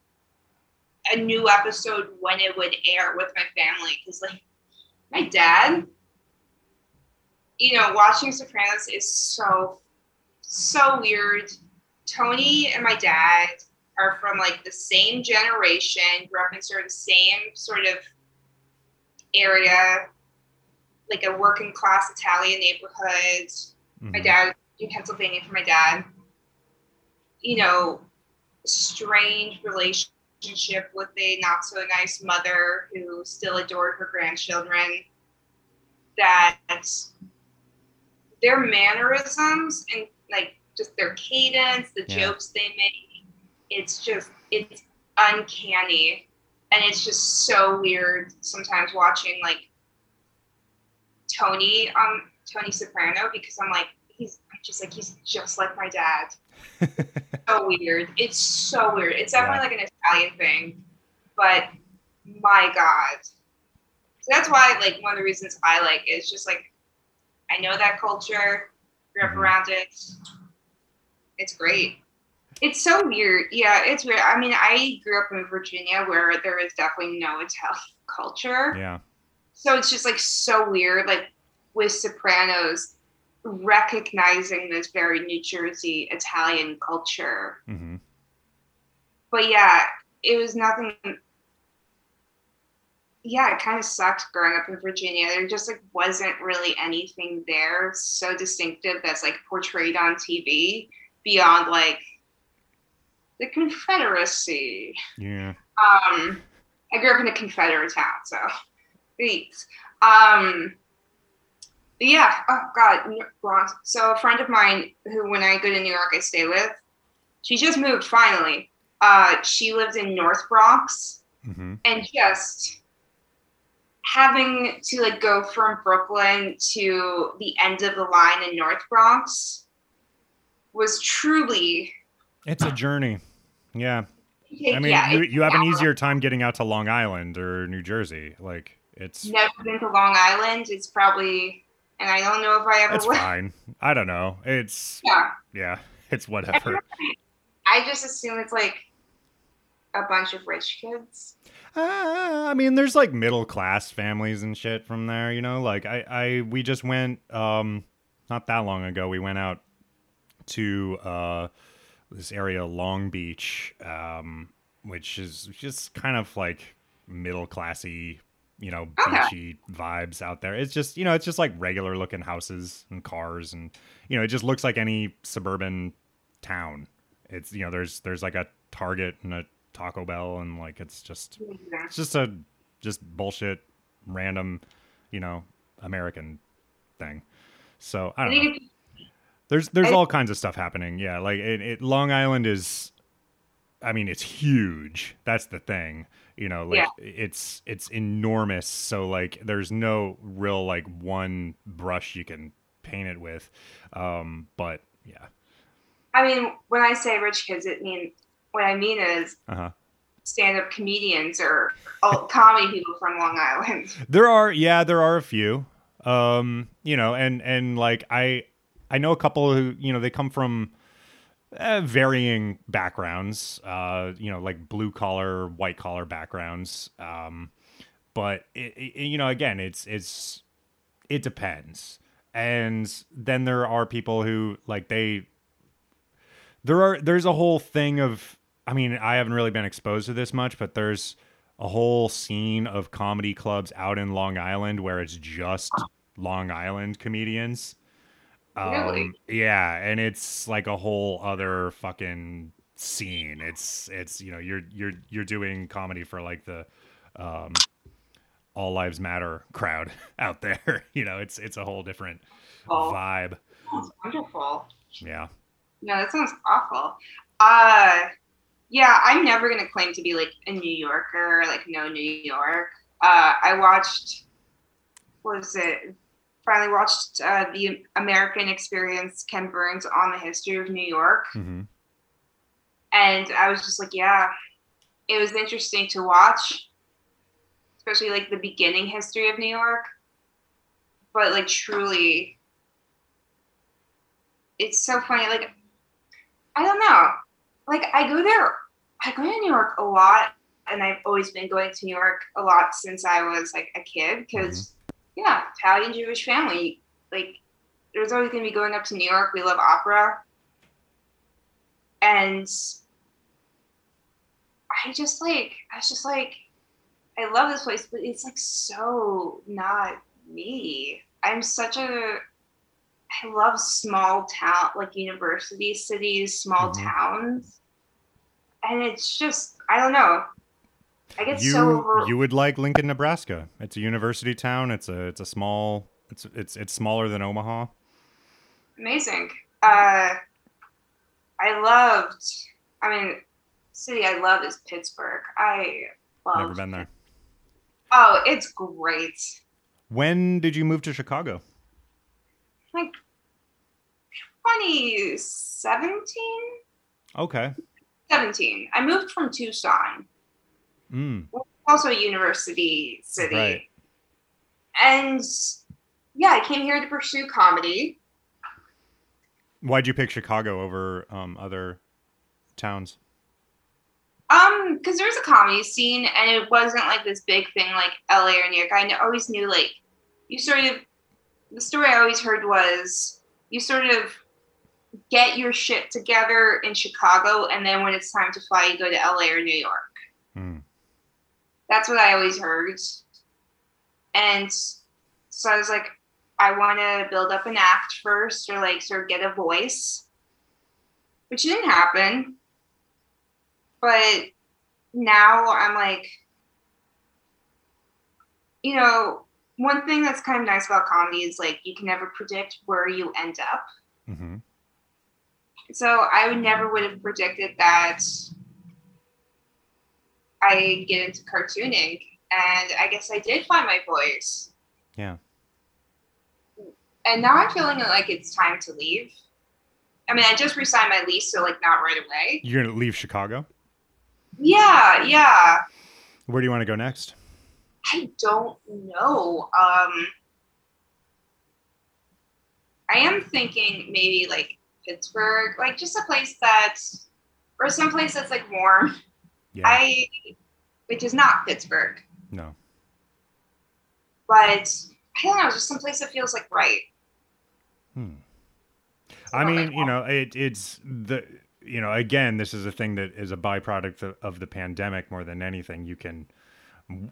a new episode when it would air with my family. Because like my dad, you know, watching Sopranos is so so weird. Tony and my dad are from like the same generation, grew up in sort of the same sort of area, like a working class Italian neighborhood my Mhm. dad in Pennsylvania for my dad. You know, strange relationship with a not so nice mother who still adored her grandchildren. That their mannerisms and like just their cadence, the Yeah. jokes they make, it's just it's uncanny. And it's just so weird sometimes watching like Tony um Tony Soprano because I'm like he's I'm just like he's just like my dad. so weird. It's so weird. It's definitely like an Italian thing, but my God. So that's why like one of the reasons I like it is just like I know that culture, grew up Mhm. around it. It's great. It's so weird. Yeah, it's weird. I mean, I grew up in Virginia where there is definitely no Italian culture. Yeah. So it's just like so weird, like with Sopranos, recognizing this very New Jersey Italian culture. hmm But yeah, it was nothing. Yeah, it kind of sucked growing up in Virginia. There just like wasn't really anything there so distinctive that's like portrayed on TV beyond like the Confederacy. Yeah. Um, I grew up in a Confederate town, so thanks. Um, yeah, oh god, Bronx. So a friend of mine who, when I go to New York, I stay with. She just moved finally. Uh, she lives in North Bronx, hmm and just having to like go from Brooklyn to the end of the line in North Bronx was truly. It's a journey. Yeah. I mean, yeah, you, you have an an easier time getting out to Long Island or New Jersey. Like, it's never been to Long Island. It's probably, and I don't know if I ever it's will. fine. I don't know. It's Yeah, yeah. It's whatever. I just assume it's like a bunch of rich kids. Uh, I mean, there's like middle class families and shit from there. You know, like I, I we just went um not that long ago. We went out to uh this area Long Beach, um, which is just kind of like middle classy, you know, Okay. beachy vibes out there. It's just you know, it's just like regular looking houses and cars, and you know, it just looks like any suburban town. It's you know, there's there's like a Target and a Taco Bell, and like it's just it's just a just bullshit random, you know, American thing. So I I don't know. There's there's I- all kinds of stuff happening. Yeah, like it, it Long Island is I mean, it's huge. That's the thing. You know, like Yeah. it's it's enormous. So like there's no real like one brush you can paint it with. Um, but yeah. I mean, when I say rich kids, it mean what I mean is Uh-huh. stand-up comedians or comedy people from Long Island. There are yeah, there are a few. Um, you know, and and like I I know a couple who, you know, they come from uh, varying backgrounds, uh, you know, like blue collar, white collar backgrounds. Um, but it, it, you know, again, it's it's it depends. And then there are people who like they there are there's a whole thing of I mean, I haven't really been exposed to this much, but there's a whole scene of comedy clubs out in Long Island where it's just Long Island comedians. Really? Um, yeah, and it's like a whole other fucking scene. It's it's you know you're you're you're doing comedy for like the um, all lives matter crowd out there. You know, it's it's a whole different Oh, vibe. that's wonderful. Yeah. No, that sounds awful. Uh, yeah, I'm never gonna claim to be like a New Yorker, like no New York. uh, I watched. What was it? Finally watched uh, the American Experience. Ken Burns on the history of New York, hmm and I was just like, yeah, it was interesting to watch, especially like the beginning history of New York. But like truly, it's so funny. Like, I don't know. Like, I go there. I go to New York a lot, and I've always been going to New York a lot since I was like a kid. Because, yeah, Italian Jewish family. Like, there's always gonna be going up to New York. We love opera, and I just like I was just like I love this place, but it's like so not me. I'm such a I love small town like university cities, small Mhm. towns. And it's just I don't know. I get You so over you would like Lincoln, Nebraska. It's a university town. It's a it's a small. It's it's it's smaller than Omaha. amazing. Uh I loved I mean city I love is Pittsburgh. I love Never been there. Oh, it's great. When did you move to Chicago? Like 2017? Okay. 17. I moved from Tucson, Mm, also a university city. right. And yeah, I came here to pursue comedy. Why'd you pick Chicago over um, other towns? Um, because there's a comedy scene and it wasn't like this big thing like LA or New York. I always knew like you sort of the story I always heard was you sort of get your shit together in Chicago and then when it's time to fly you go to LA or New York. Mm. That's what I always heard. And so I was like, I want to build up an act first or like sort of get a voice, which didn't happen. But now I'm like, you know, one thing that's kind of nice about comedy is like you can never predict where you end up. hmm So I would never would have predicted that I get into cartooning, and I guess I did find my voice. Yeah. And now I'm feeling like it's time to leave. I mean, I just resigned my lease, so like not right away. You're gonna leave Chicago. Yeah, yeah. Where do you want to go next? I don't know. Um, I am thinking maybe like Pittsburgh, like just a place that's, or some place that's like warm. Yeah. I, which is not Pittsburgh, no. but I don't know, just some place that feels like right. Hmm. I mean, you know, it, it's the you know, again, this is a thing that is a byproduct of, of the pandemic more than anything. You can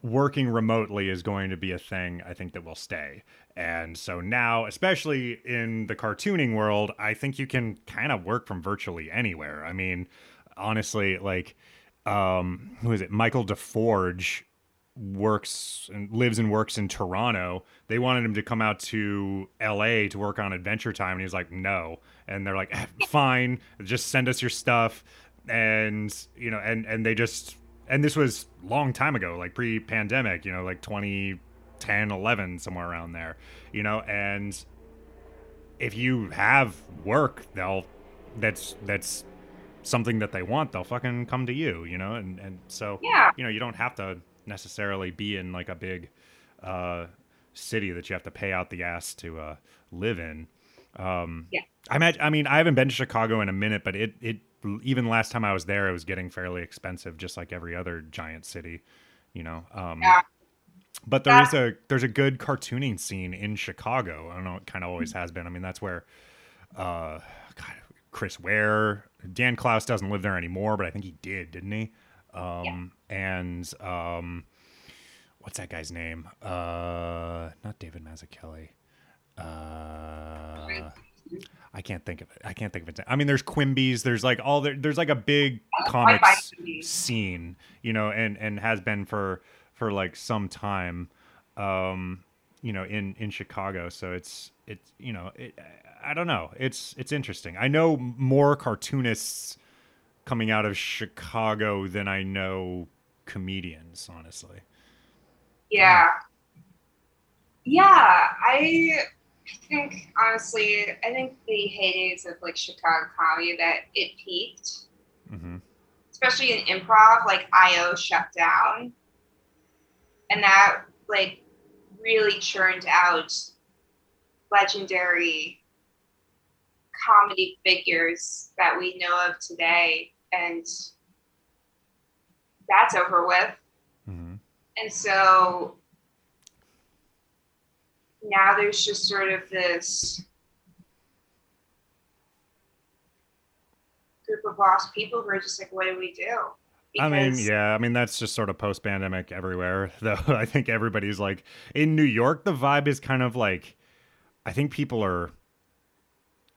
working remotely is going to be a thing I think that will stay. And so now, especially in the cartooning world, I think you can kind of work from virtually anywhere. I mean, honestly, like um who is it? Michael DeForge works and lives and works in Toronto. They wanted him to come out to LA to work on Adventure Time and he's like, "No." And they're like, "Eh, "Fine, just send us your stuff." And, you know, and and they just and this was long time ago, like pre-pandemic, you know, like 2010, 11 somewhere around there, you know, and if you have work, they'll that's that's something that they want, they'll fucking come to you, you know? And and so Yeah. you know, you don't have to necessarily be in like a big uh, city that you have to pay out the ass to uh, live in. Um, Yeah. I imagine, I mean, I haven't been to Chicago in a minute, but it, it, even last time I was there, it was getting fairly expensive, just like every other giant city, you know? Um, Yeah. But there is a, there's a good cartooning scene in Chicago. I don't know. It kind of always has been. I mean, that's where, uh, Chris Ware, Dan Clowes doesn't live there anymore, but I think he did, didn't he? Um, and um, what's that guy's name? Uh, not David Mazzucchelli. Uh, I can't think of it. I can't think of it. I mean, there's Quimby's. There's like all there. There's like a big comics scene, you know, and and has been for for like some time, um, you know, in in Chicago. So it's it's you know, it, I don't know. It's it's interesting. I know more cartoonists coming out of Chicago than I know comedians, honestly. Yeah. Yeah, I think honestly, I think the heydays of like Chicago comedy that it peaked, hmm especially in improv, like IO shut down. And that like really churned out legendary comedy figures that we know of today. And that's over with. hmm And so now there's just sort of this group of lost people who are just like, what do we do? I mean, yeah, I mean that's just sort of post-pandemic everywhere. Though I think everybody's like in New York, the vibe is kind of like I think people are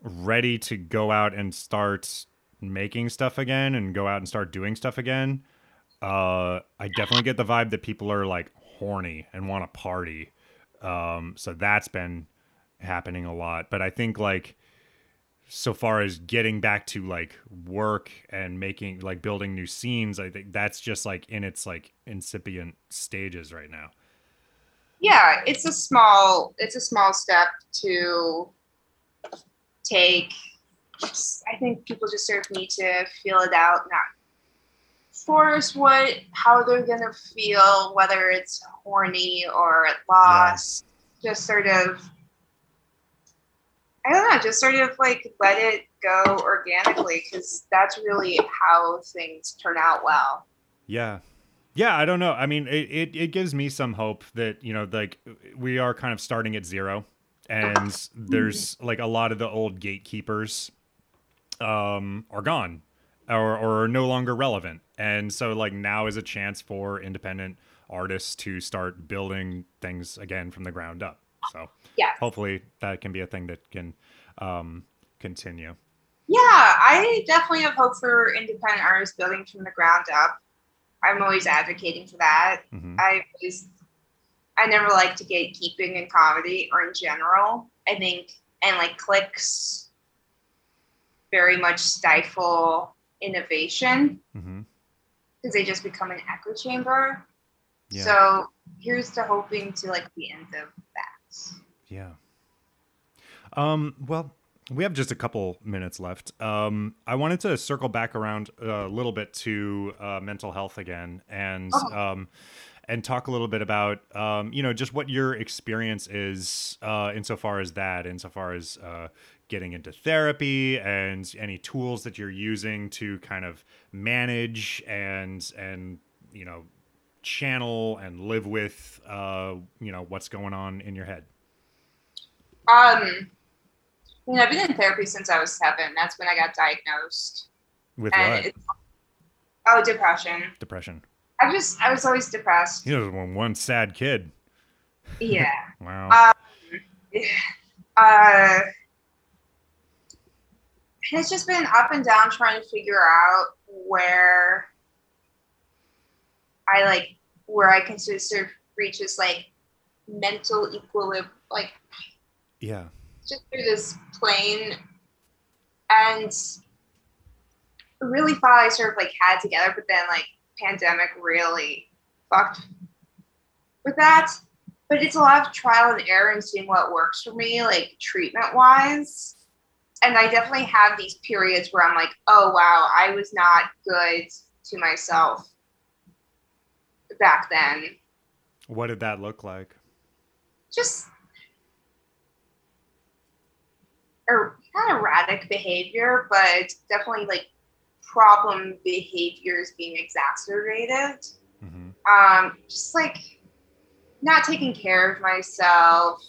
ready to go out and start making stuff again and go out and start doing stuff again. Uh, I definitely get the vibe that people are like horny and want to party. Um, so that's been happening a lot. But I think like so far as getting back to like work and making like building new scenes, I think that's just like in its like incipient stages right now. yeah, it's a small it's a small step to take. I think people just sort of need to feel it out, not force what how they're gonna feel, whether it's horny or lost. Just sort of I don't know, just sort of like let it go organically because that's really how things turn out well. Yeah. Yeah, I don't know. I mean, it, it, it gives me some hope that, you know, like we are kind of starting at zero and there's like a lot of the old gatekeepers um are gone or, or are no longer relevant. And so like now is a chance for independent artists to start building things again from the ground up. So Yeah. hopefully that can be a thing that can um continue. Yeah, I definitely have hope for independent artists building from the ground up. I'm always advocating for that. hmm I always, I never like to gatekeeping in comedy or in general. I think, and like clicks very much stifle innovation because they just become an echo chamber. Yeah. So here's to hoping to like the end of that. Yeah. Um, well, we have just a couple minutes left. Um, I wanted to circle back around a little bit to uh, mental health again, and Oh. um, and talk a little bit about um, you know just what your experience is uh, insofar as that, insofar as uh, getting into therapy and any tools that you're using to kind of manage and and you know channel and live with uh, you know what's going on in your head. Um, you know, I've been in therapy since I was seven. That's when I got diagnosed. With and what? oh, depression. Depression. I just, I was always depressed. You know, one, one sad kid. Yeah. Wow. Uh, uh, it's just been up and down trying to figure out where I like where I can sort of, reach this like mental equilibrium, like yeah. just through this plane, and really thought I sort of like had together, but then like pandemic really fucked with that. But it's a lot of trial and error and seeing what works for me, like treatment wise. And I definitely have these periods where I'm like, oh wow, I was not good to myself back then. What did that look like? Just er, not erratic behavior, but definitely like problem behaviors being exacerbated. hmm um, just like not taking care of myself,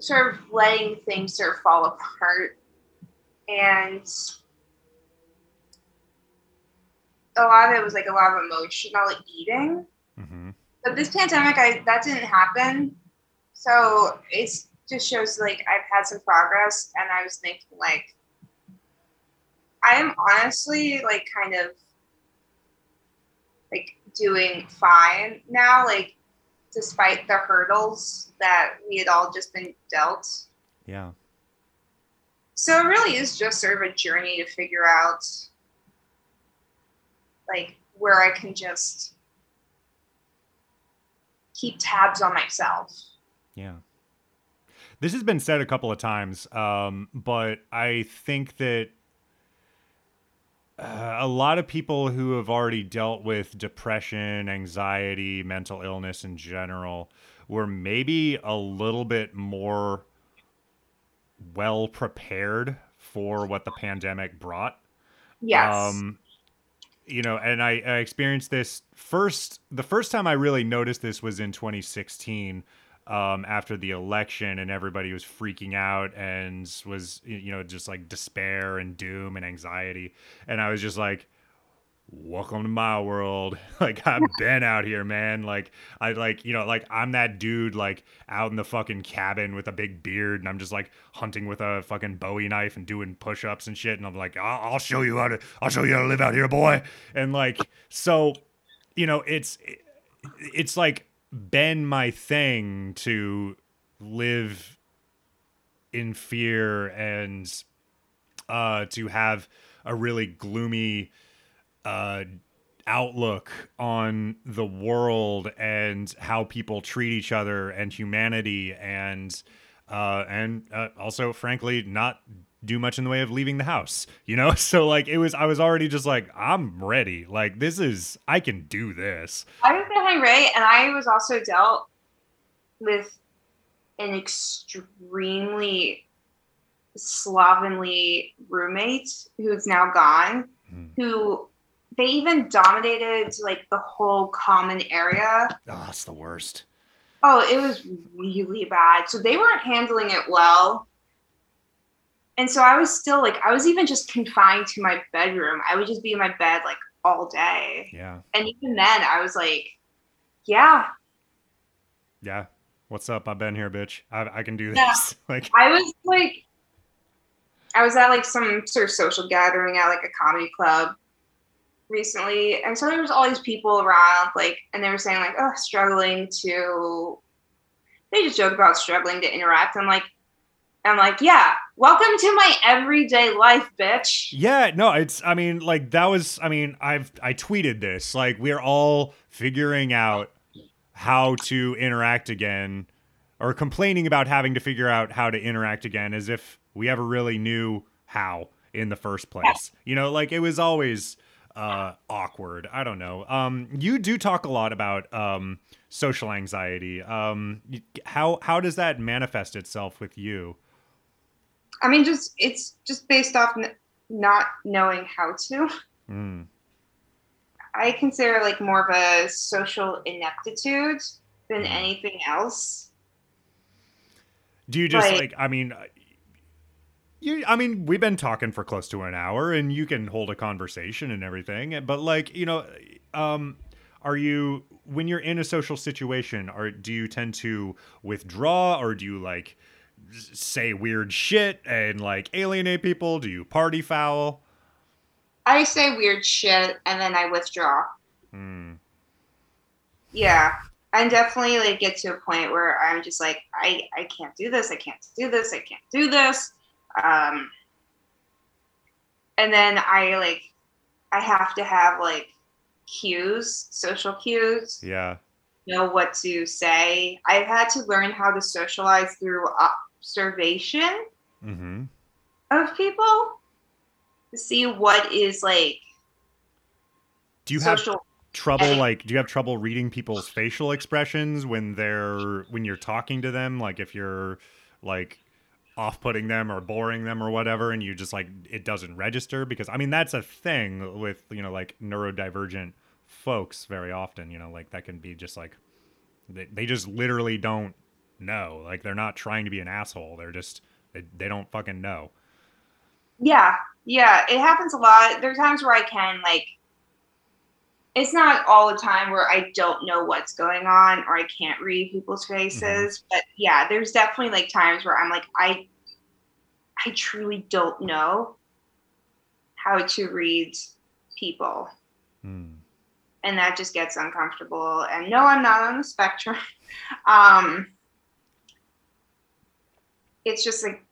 sort of letting things sort of fall apart, and a lot of it was like a lot of emotional eating. hmm But this pandemic, I that didn't happen, so it's just shows like I've had some progress, and I was thinking like I am honestly like kind of like doing fine now, like despite the hurdles that we had all just been dealt. Yeah. So it really is just sort of a journey to figure out like where I can just keep tabs on myself. Yeah. This has been said a couple of times, um, but I think that uh, a lot of people who have already dealt with depression, anxiety, mental illness in general were maybe a little bit more well prepared for what the pandemic brought. Yes. Um, you know, and I, I experienced this first. The first time I really noticed this was in 2016, um, after the election, and everybody was freaking out and was, you know, just like despair and doom and anxiety. And I was just like, welcome to my world. Like i've been out here man. Like i like you know like i'm that dude like out in the fucking cabin with a big beard and i'm just like hunting with a fucking bowie knife and doing push-ups and shit. And i'm like i'll, I'll show you how to i'll show you how to live out here boy. And like so you know it's it's like been my thing to live in fear and uh to have a really gloomy uh, outlook on the world and how people treat each other and humanity and uh, and uh, also frankly not do much in the way of leaving the house you know so like it was i was already just like i'm ready like this is i can do this I was definitely right, and I was also dealt with an extremely slovenly roommate who's now gone, Hmm. who they even dominated like the whole common area. oh it's the worst Oh, it was really bad. So they weren't handling it well. And so I was still like, I was even just confined to my bedroom. I would just be in my bed like all day. yeah And even then, I was like, yeah, yeah what's up i've been here bitch i, I can do Yeah. this like I was like, I was at like some sort of social gathering at like a comedy club recently, and so there was all these people around, like, and they were saying like, oh, struggling to. They just joke about struggling to interact. I'm like, I'm like, yeah, welcome to my everyday life, bitch. Yeah, no, it's I mean, like that was I mean, I've I tweeted this. Like we're all figuring out how to interact again or complaining about having to figure out how to interact again as if we ever really knew how in the first place. You know, like it was always uh awkward. I don't know. Um you do talk a lot about um social anxiety. Um how how does that manifest itself with you? I mean, just it's just based off n- not knowing how to. Mm. I consider like more of a social ineptitude than Mm. anything else. Do you just Like- like? I mean, uh, you. I mean, we've been talking for close to an hour, and you can hold a conversation and everything. But like, you know, um, are you when you're in a social situation? Or do you tend to withdraw, or do you like say weird shit and like alienate people? Do you party foul? I say weird shit and then I withdraw. Hmm. Yeah. I definitely like get to a point where I'm just like, I, I can't do this, I can't do this, I can't do this. Um and then I like I have to have like cues, social cues, Yeah. know what to say. I've had to learn how to socialize through observation Mm-hmm. of people to see what is like Do you have trouble like do you have trouble reading people's facial expressions when they're when you're talking to them? Like if you're like off-putting them or boring them or whatever and you just like it doesn't register? Because i mean that's a thing with you know like neurodivergent folks very often you know like that can be just like they, they just literally don't know like they're not trying to be an asshole they're just they, they don't fucking know Yeah, yeah, it happens a lot. There are times where I can like it's not all the time where I don't know what's going on or I can't read people's faces, but yeah, there's definitely like times where I'm like I I truly don't know how to read people. Hmm. And that just gets uncomfortable. And no, I'm not on the spectrum. Um it's just like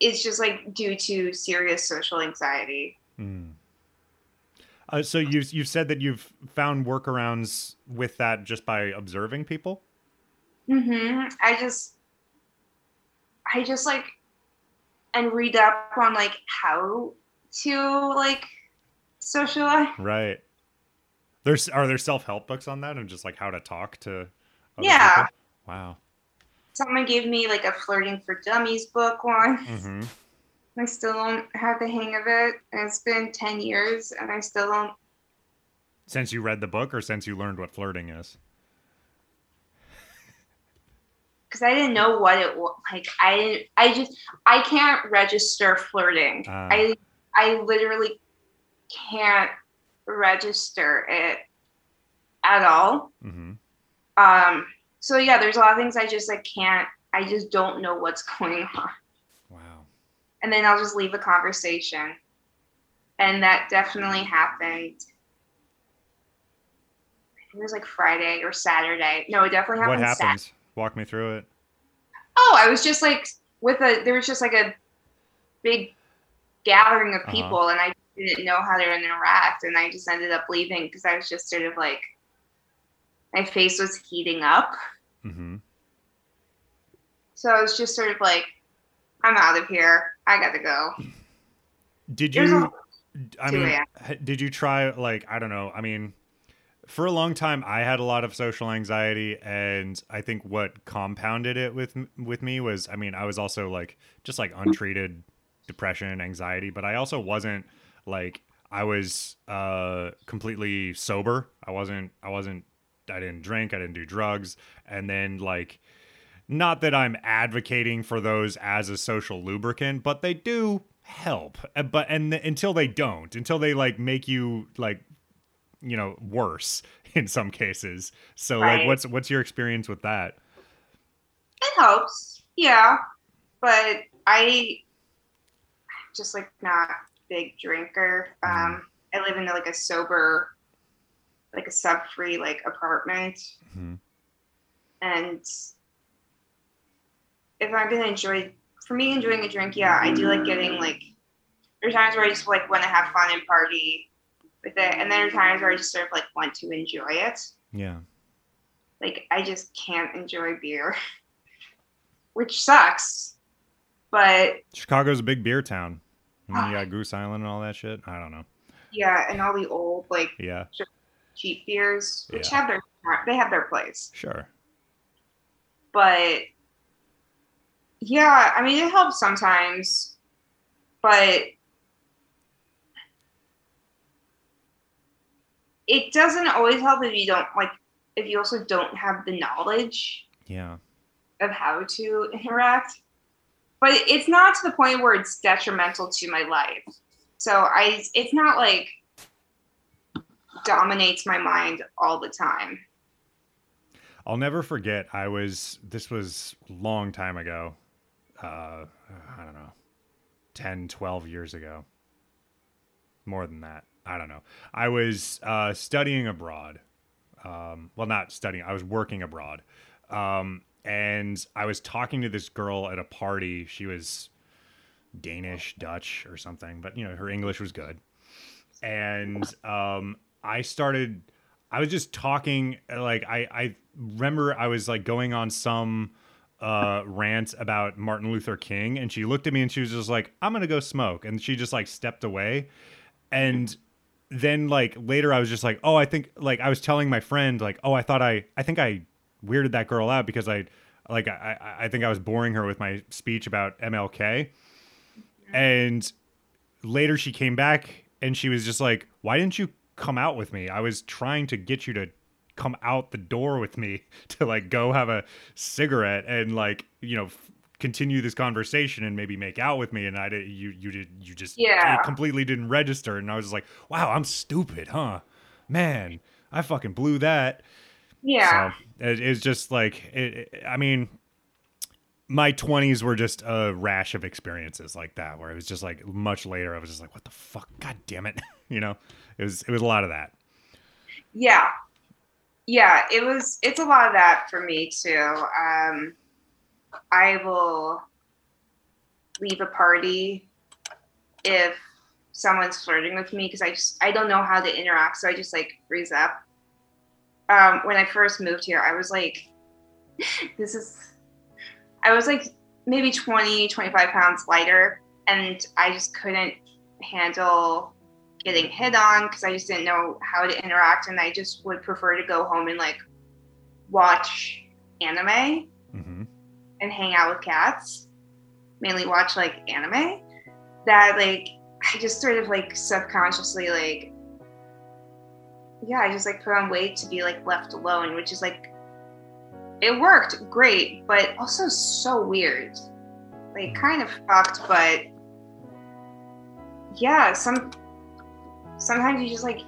it's just like due to serious social anxiety. Hmm. Uh, so you've you've said that you've found workarounds with that just by observing people. hmm I just, I just like, and read up on like how to like socialize. Right. There's are there self help books on that and just like how to talk to Yeah. people? Wow. Someone gave me like a flirting for dummies book once. hmm I still don't have the hang of it. And it's been 10 years and I still don't. Since you read the book or since you learned what flirting is? Because I didn't know what it was. Like, I didn't, I just, I can't register flirting. Ah. I, I literally can't register it at all. hmm Um, so yeah, there's a lot of things I just like can't, I just don't know what's going on. Wow. And then I'll just leave a conversation. And that definitely happened. It was like Friday or Saturday. No, it definitely What happened. Sat- happens? Walk me through it. oh, I was just like with a there was just like a big gathering of Uh-huh. people and I didn't know how they were gonna interact and I just ended up leaving because I was just sort of like my face was heating up. hmm So I was just sort of like, I'm out of here. I gotta go. Did you? I 2 mean, did you try like I don't know? I mean, for a long time, I had a lot of social anxiety, and I think what compounded it with with me was, I mean, I was also like just like untreated depression, anxiety, but I also wasn't like I was uh completely sober. I wasn't. I wasn't. I didn't drink. I didn't do drugs, and then like not that I'm advocating for those as a social lubricant, but they do help. Uh, But and until they don't, until they like make you like you know worse in some cases. So like what's what's your experience with that? It helps, yeah. But I just like not big drinker. Um, I live in like a sober, like a sub-free like apartment, Mhm. and if I'm gonna enjoy, for me enjoying a drink, yeah, I do like getting like. There's times where I just like want to have fun and party with it, and then there are times where I just sort of like want to enjoy it. Yeah. like I just can't enjoy beer, which sucks. But Chicago's a big beer town. I mean, you got Goose Island and all that shit. I don't know. yeah, and all the old like Yeah, cheap beers, which Yeah. have their they have their place. sure. But yeah, I mean it helps sometimes, but it doesn't always help if you don't like if you also don't have the knowledge Yeah. of how to interact. But it's not to the point where it's detrimental to my life. So I it's not like dominates my mind all the time. I'll never forget. I was this was long time ago. Uh, I don't know, 10, 12 years ago. More than that. I don't know. I was uh, studying abroad. Um, well, not studying. I was working abroad. Um, and I was talking to this girl at a party. She was Danish, Dutch, or something, but you know, her English was good. And um, I started I was just talking like I I remember I was like going on some uh rant about Martin Luther King and she looked at me and she was just like I'm going to go smoke and she just like stepped away. And then like later I was just like oh I think like I was telling my friend like oh I thought I I think I weirded that girl out because I like I I I think I was boring her with my speech about MLK and later she came back and she was just like, "Why didn't you come out with me? I was trying to get you to come out the door with me to like go have a cigarette and like you know f- continue this conversation and maybe make out with me." And I did. You you did you just Yeah. it completely didn't register. And I was just like, "Wow, I'm stupid, huh? Man, I fucking blew that." Yeah. So it, it's just like it, it- I mean, my twenties were just a rash of experiences like that, where it was just like much later. I was just like, "What the fuck? God damn it!" you know, it was it was a lot of that. Yeah. Yeah, it was it's a lot of that for me too. Um I will leave a party if someone's flirting with me because I just I don't know how to interact, so I just like freeze up. Um when I first moved here, I was like this is I was like maybe 20, 25 pounds lighter, and I just couldn't handle getting hit on because I just didn't know how to interact, and I just would prefer to go home and like watch anime hmm and hang out with cats, mainly watch like anime. That like I just sort of like subconsciously like yeah, I just like put on weight to be like left alone, which is like it worked great, but also so weird. Like kind of fucked, but yeah, some sometimes you just like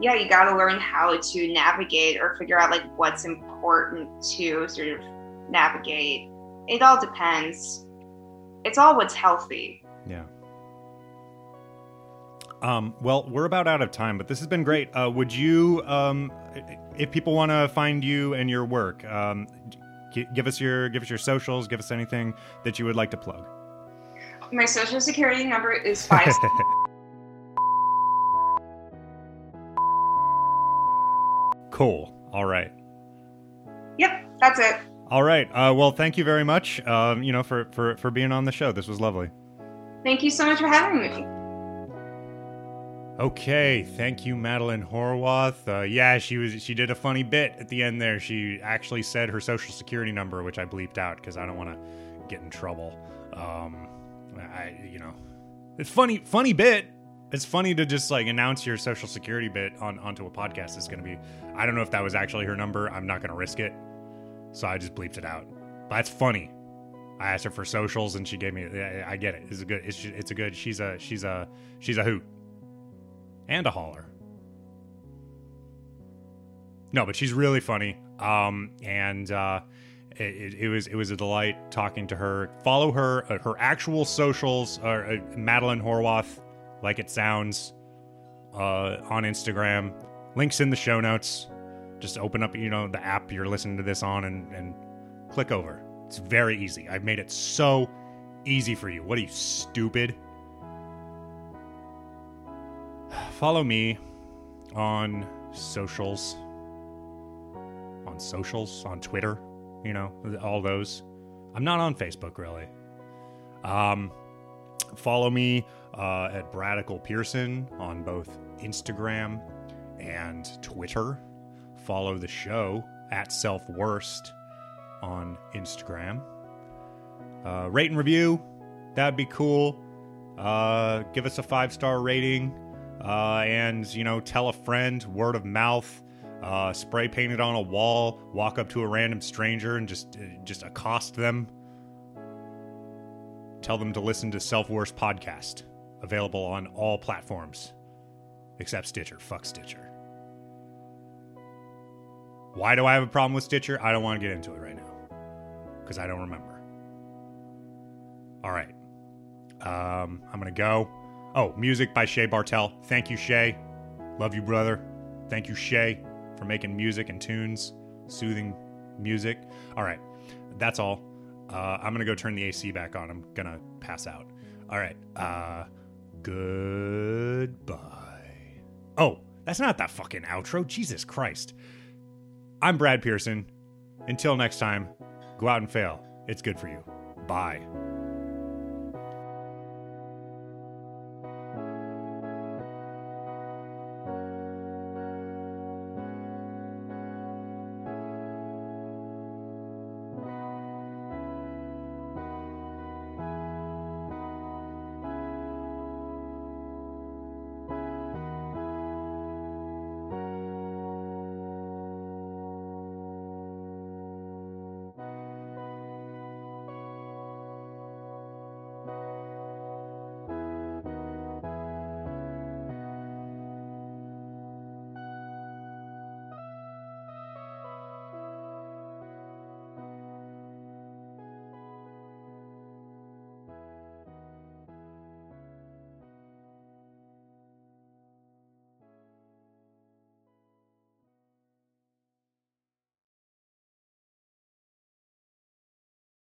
yeah, you got to learn how to navigate or figure out like what's important to sort of navigate. It all depends. It's all what's healthy. Yeah. Um, well, we're about out of time, but this has been great. Uh, would you, um, if people want to find you and your work, um, g- give us your give us your socials, give us anything that you would like to plug. My social security number is five. cool. All right. yep, that's it. All right. Uh, well, thank you very much. Um, you know, for for for being on the show. This was lovely. Thank you so much for having me. Okay, thank you, Madeline Horwath. Uh, yeah, she was she did a funny bit at the end there. She actually said her social security number, which I bleeped out because I don't want to get in trouble. Um, I you know, it's funny funny bit. It's funny to just like announce your social security bit on onto a podcast. It's gonna be. I don't know if that was actually her number. I'm not gonna risk it, so I just bleeped it out. But that's funny. I asked her for socials and she gave me. I get it. It's a good. It's it's a good. She's a she's a she's a hoot and a holler. No, but she's really funny. Um, and uh, it, it was it was a delight talking to her. Follow her. Uh, her actual socials are uh, Madeline Horwath, like it sounds, uh, on Instagram. Links in the show notes. Just open up, you know, the app you're listening to this on, and, and click over. It's very easy. I've made it so easy for you. What are you stupid? follow me on socials on socials on twitter you know all those i'm not on facebook really um follow me uh, at bradical pearson on both instagram and twitter. Follow the show at self worst on instagram. Uh, rate and review. That'd be cool. Uh, give us a five star rating. Uh, and you know tell a friend word of mouth uh, spray paint it on a wall walk up to a random stranger and just uh, just accost them. Tell them to listen to self worst podcast available on all platforms except stitcher fuck stitcher why do i have a problem with stitcher i don't want to get into it right now because i don't remember all right um, i'm gonna go Oh, music by Shay Bartel. Thank you, Shay. Love you, brother. Thank you, Shay, for making music and tunes, soothing music. All right, that's all. Uh, I'm gonna go turn the AC back on. I'm gonna pass out. All right. Uh, goodbye. Oh, that's not that fucking outro. Jesus Christ. I'm Brad Pearson. Until next time, go out and fail. It's good for you. Bye.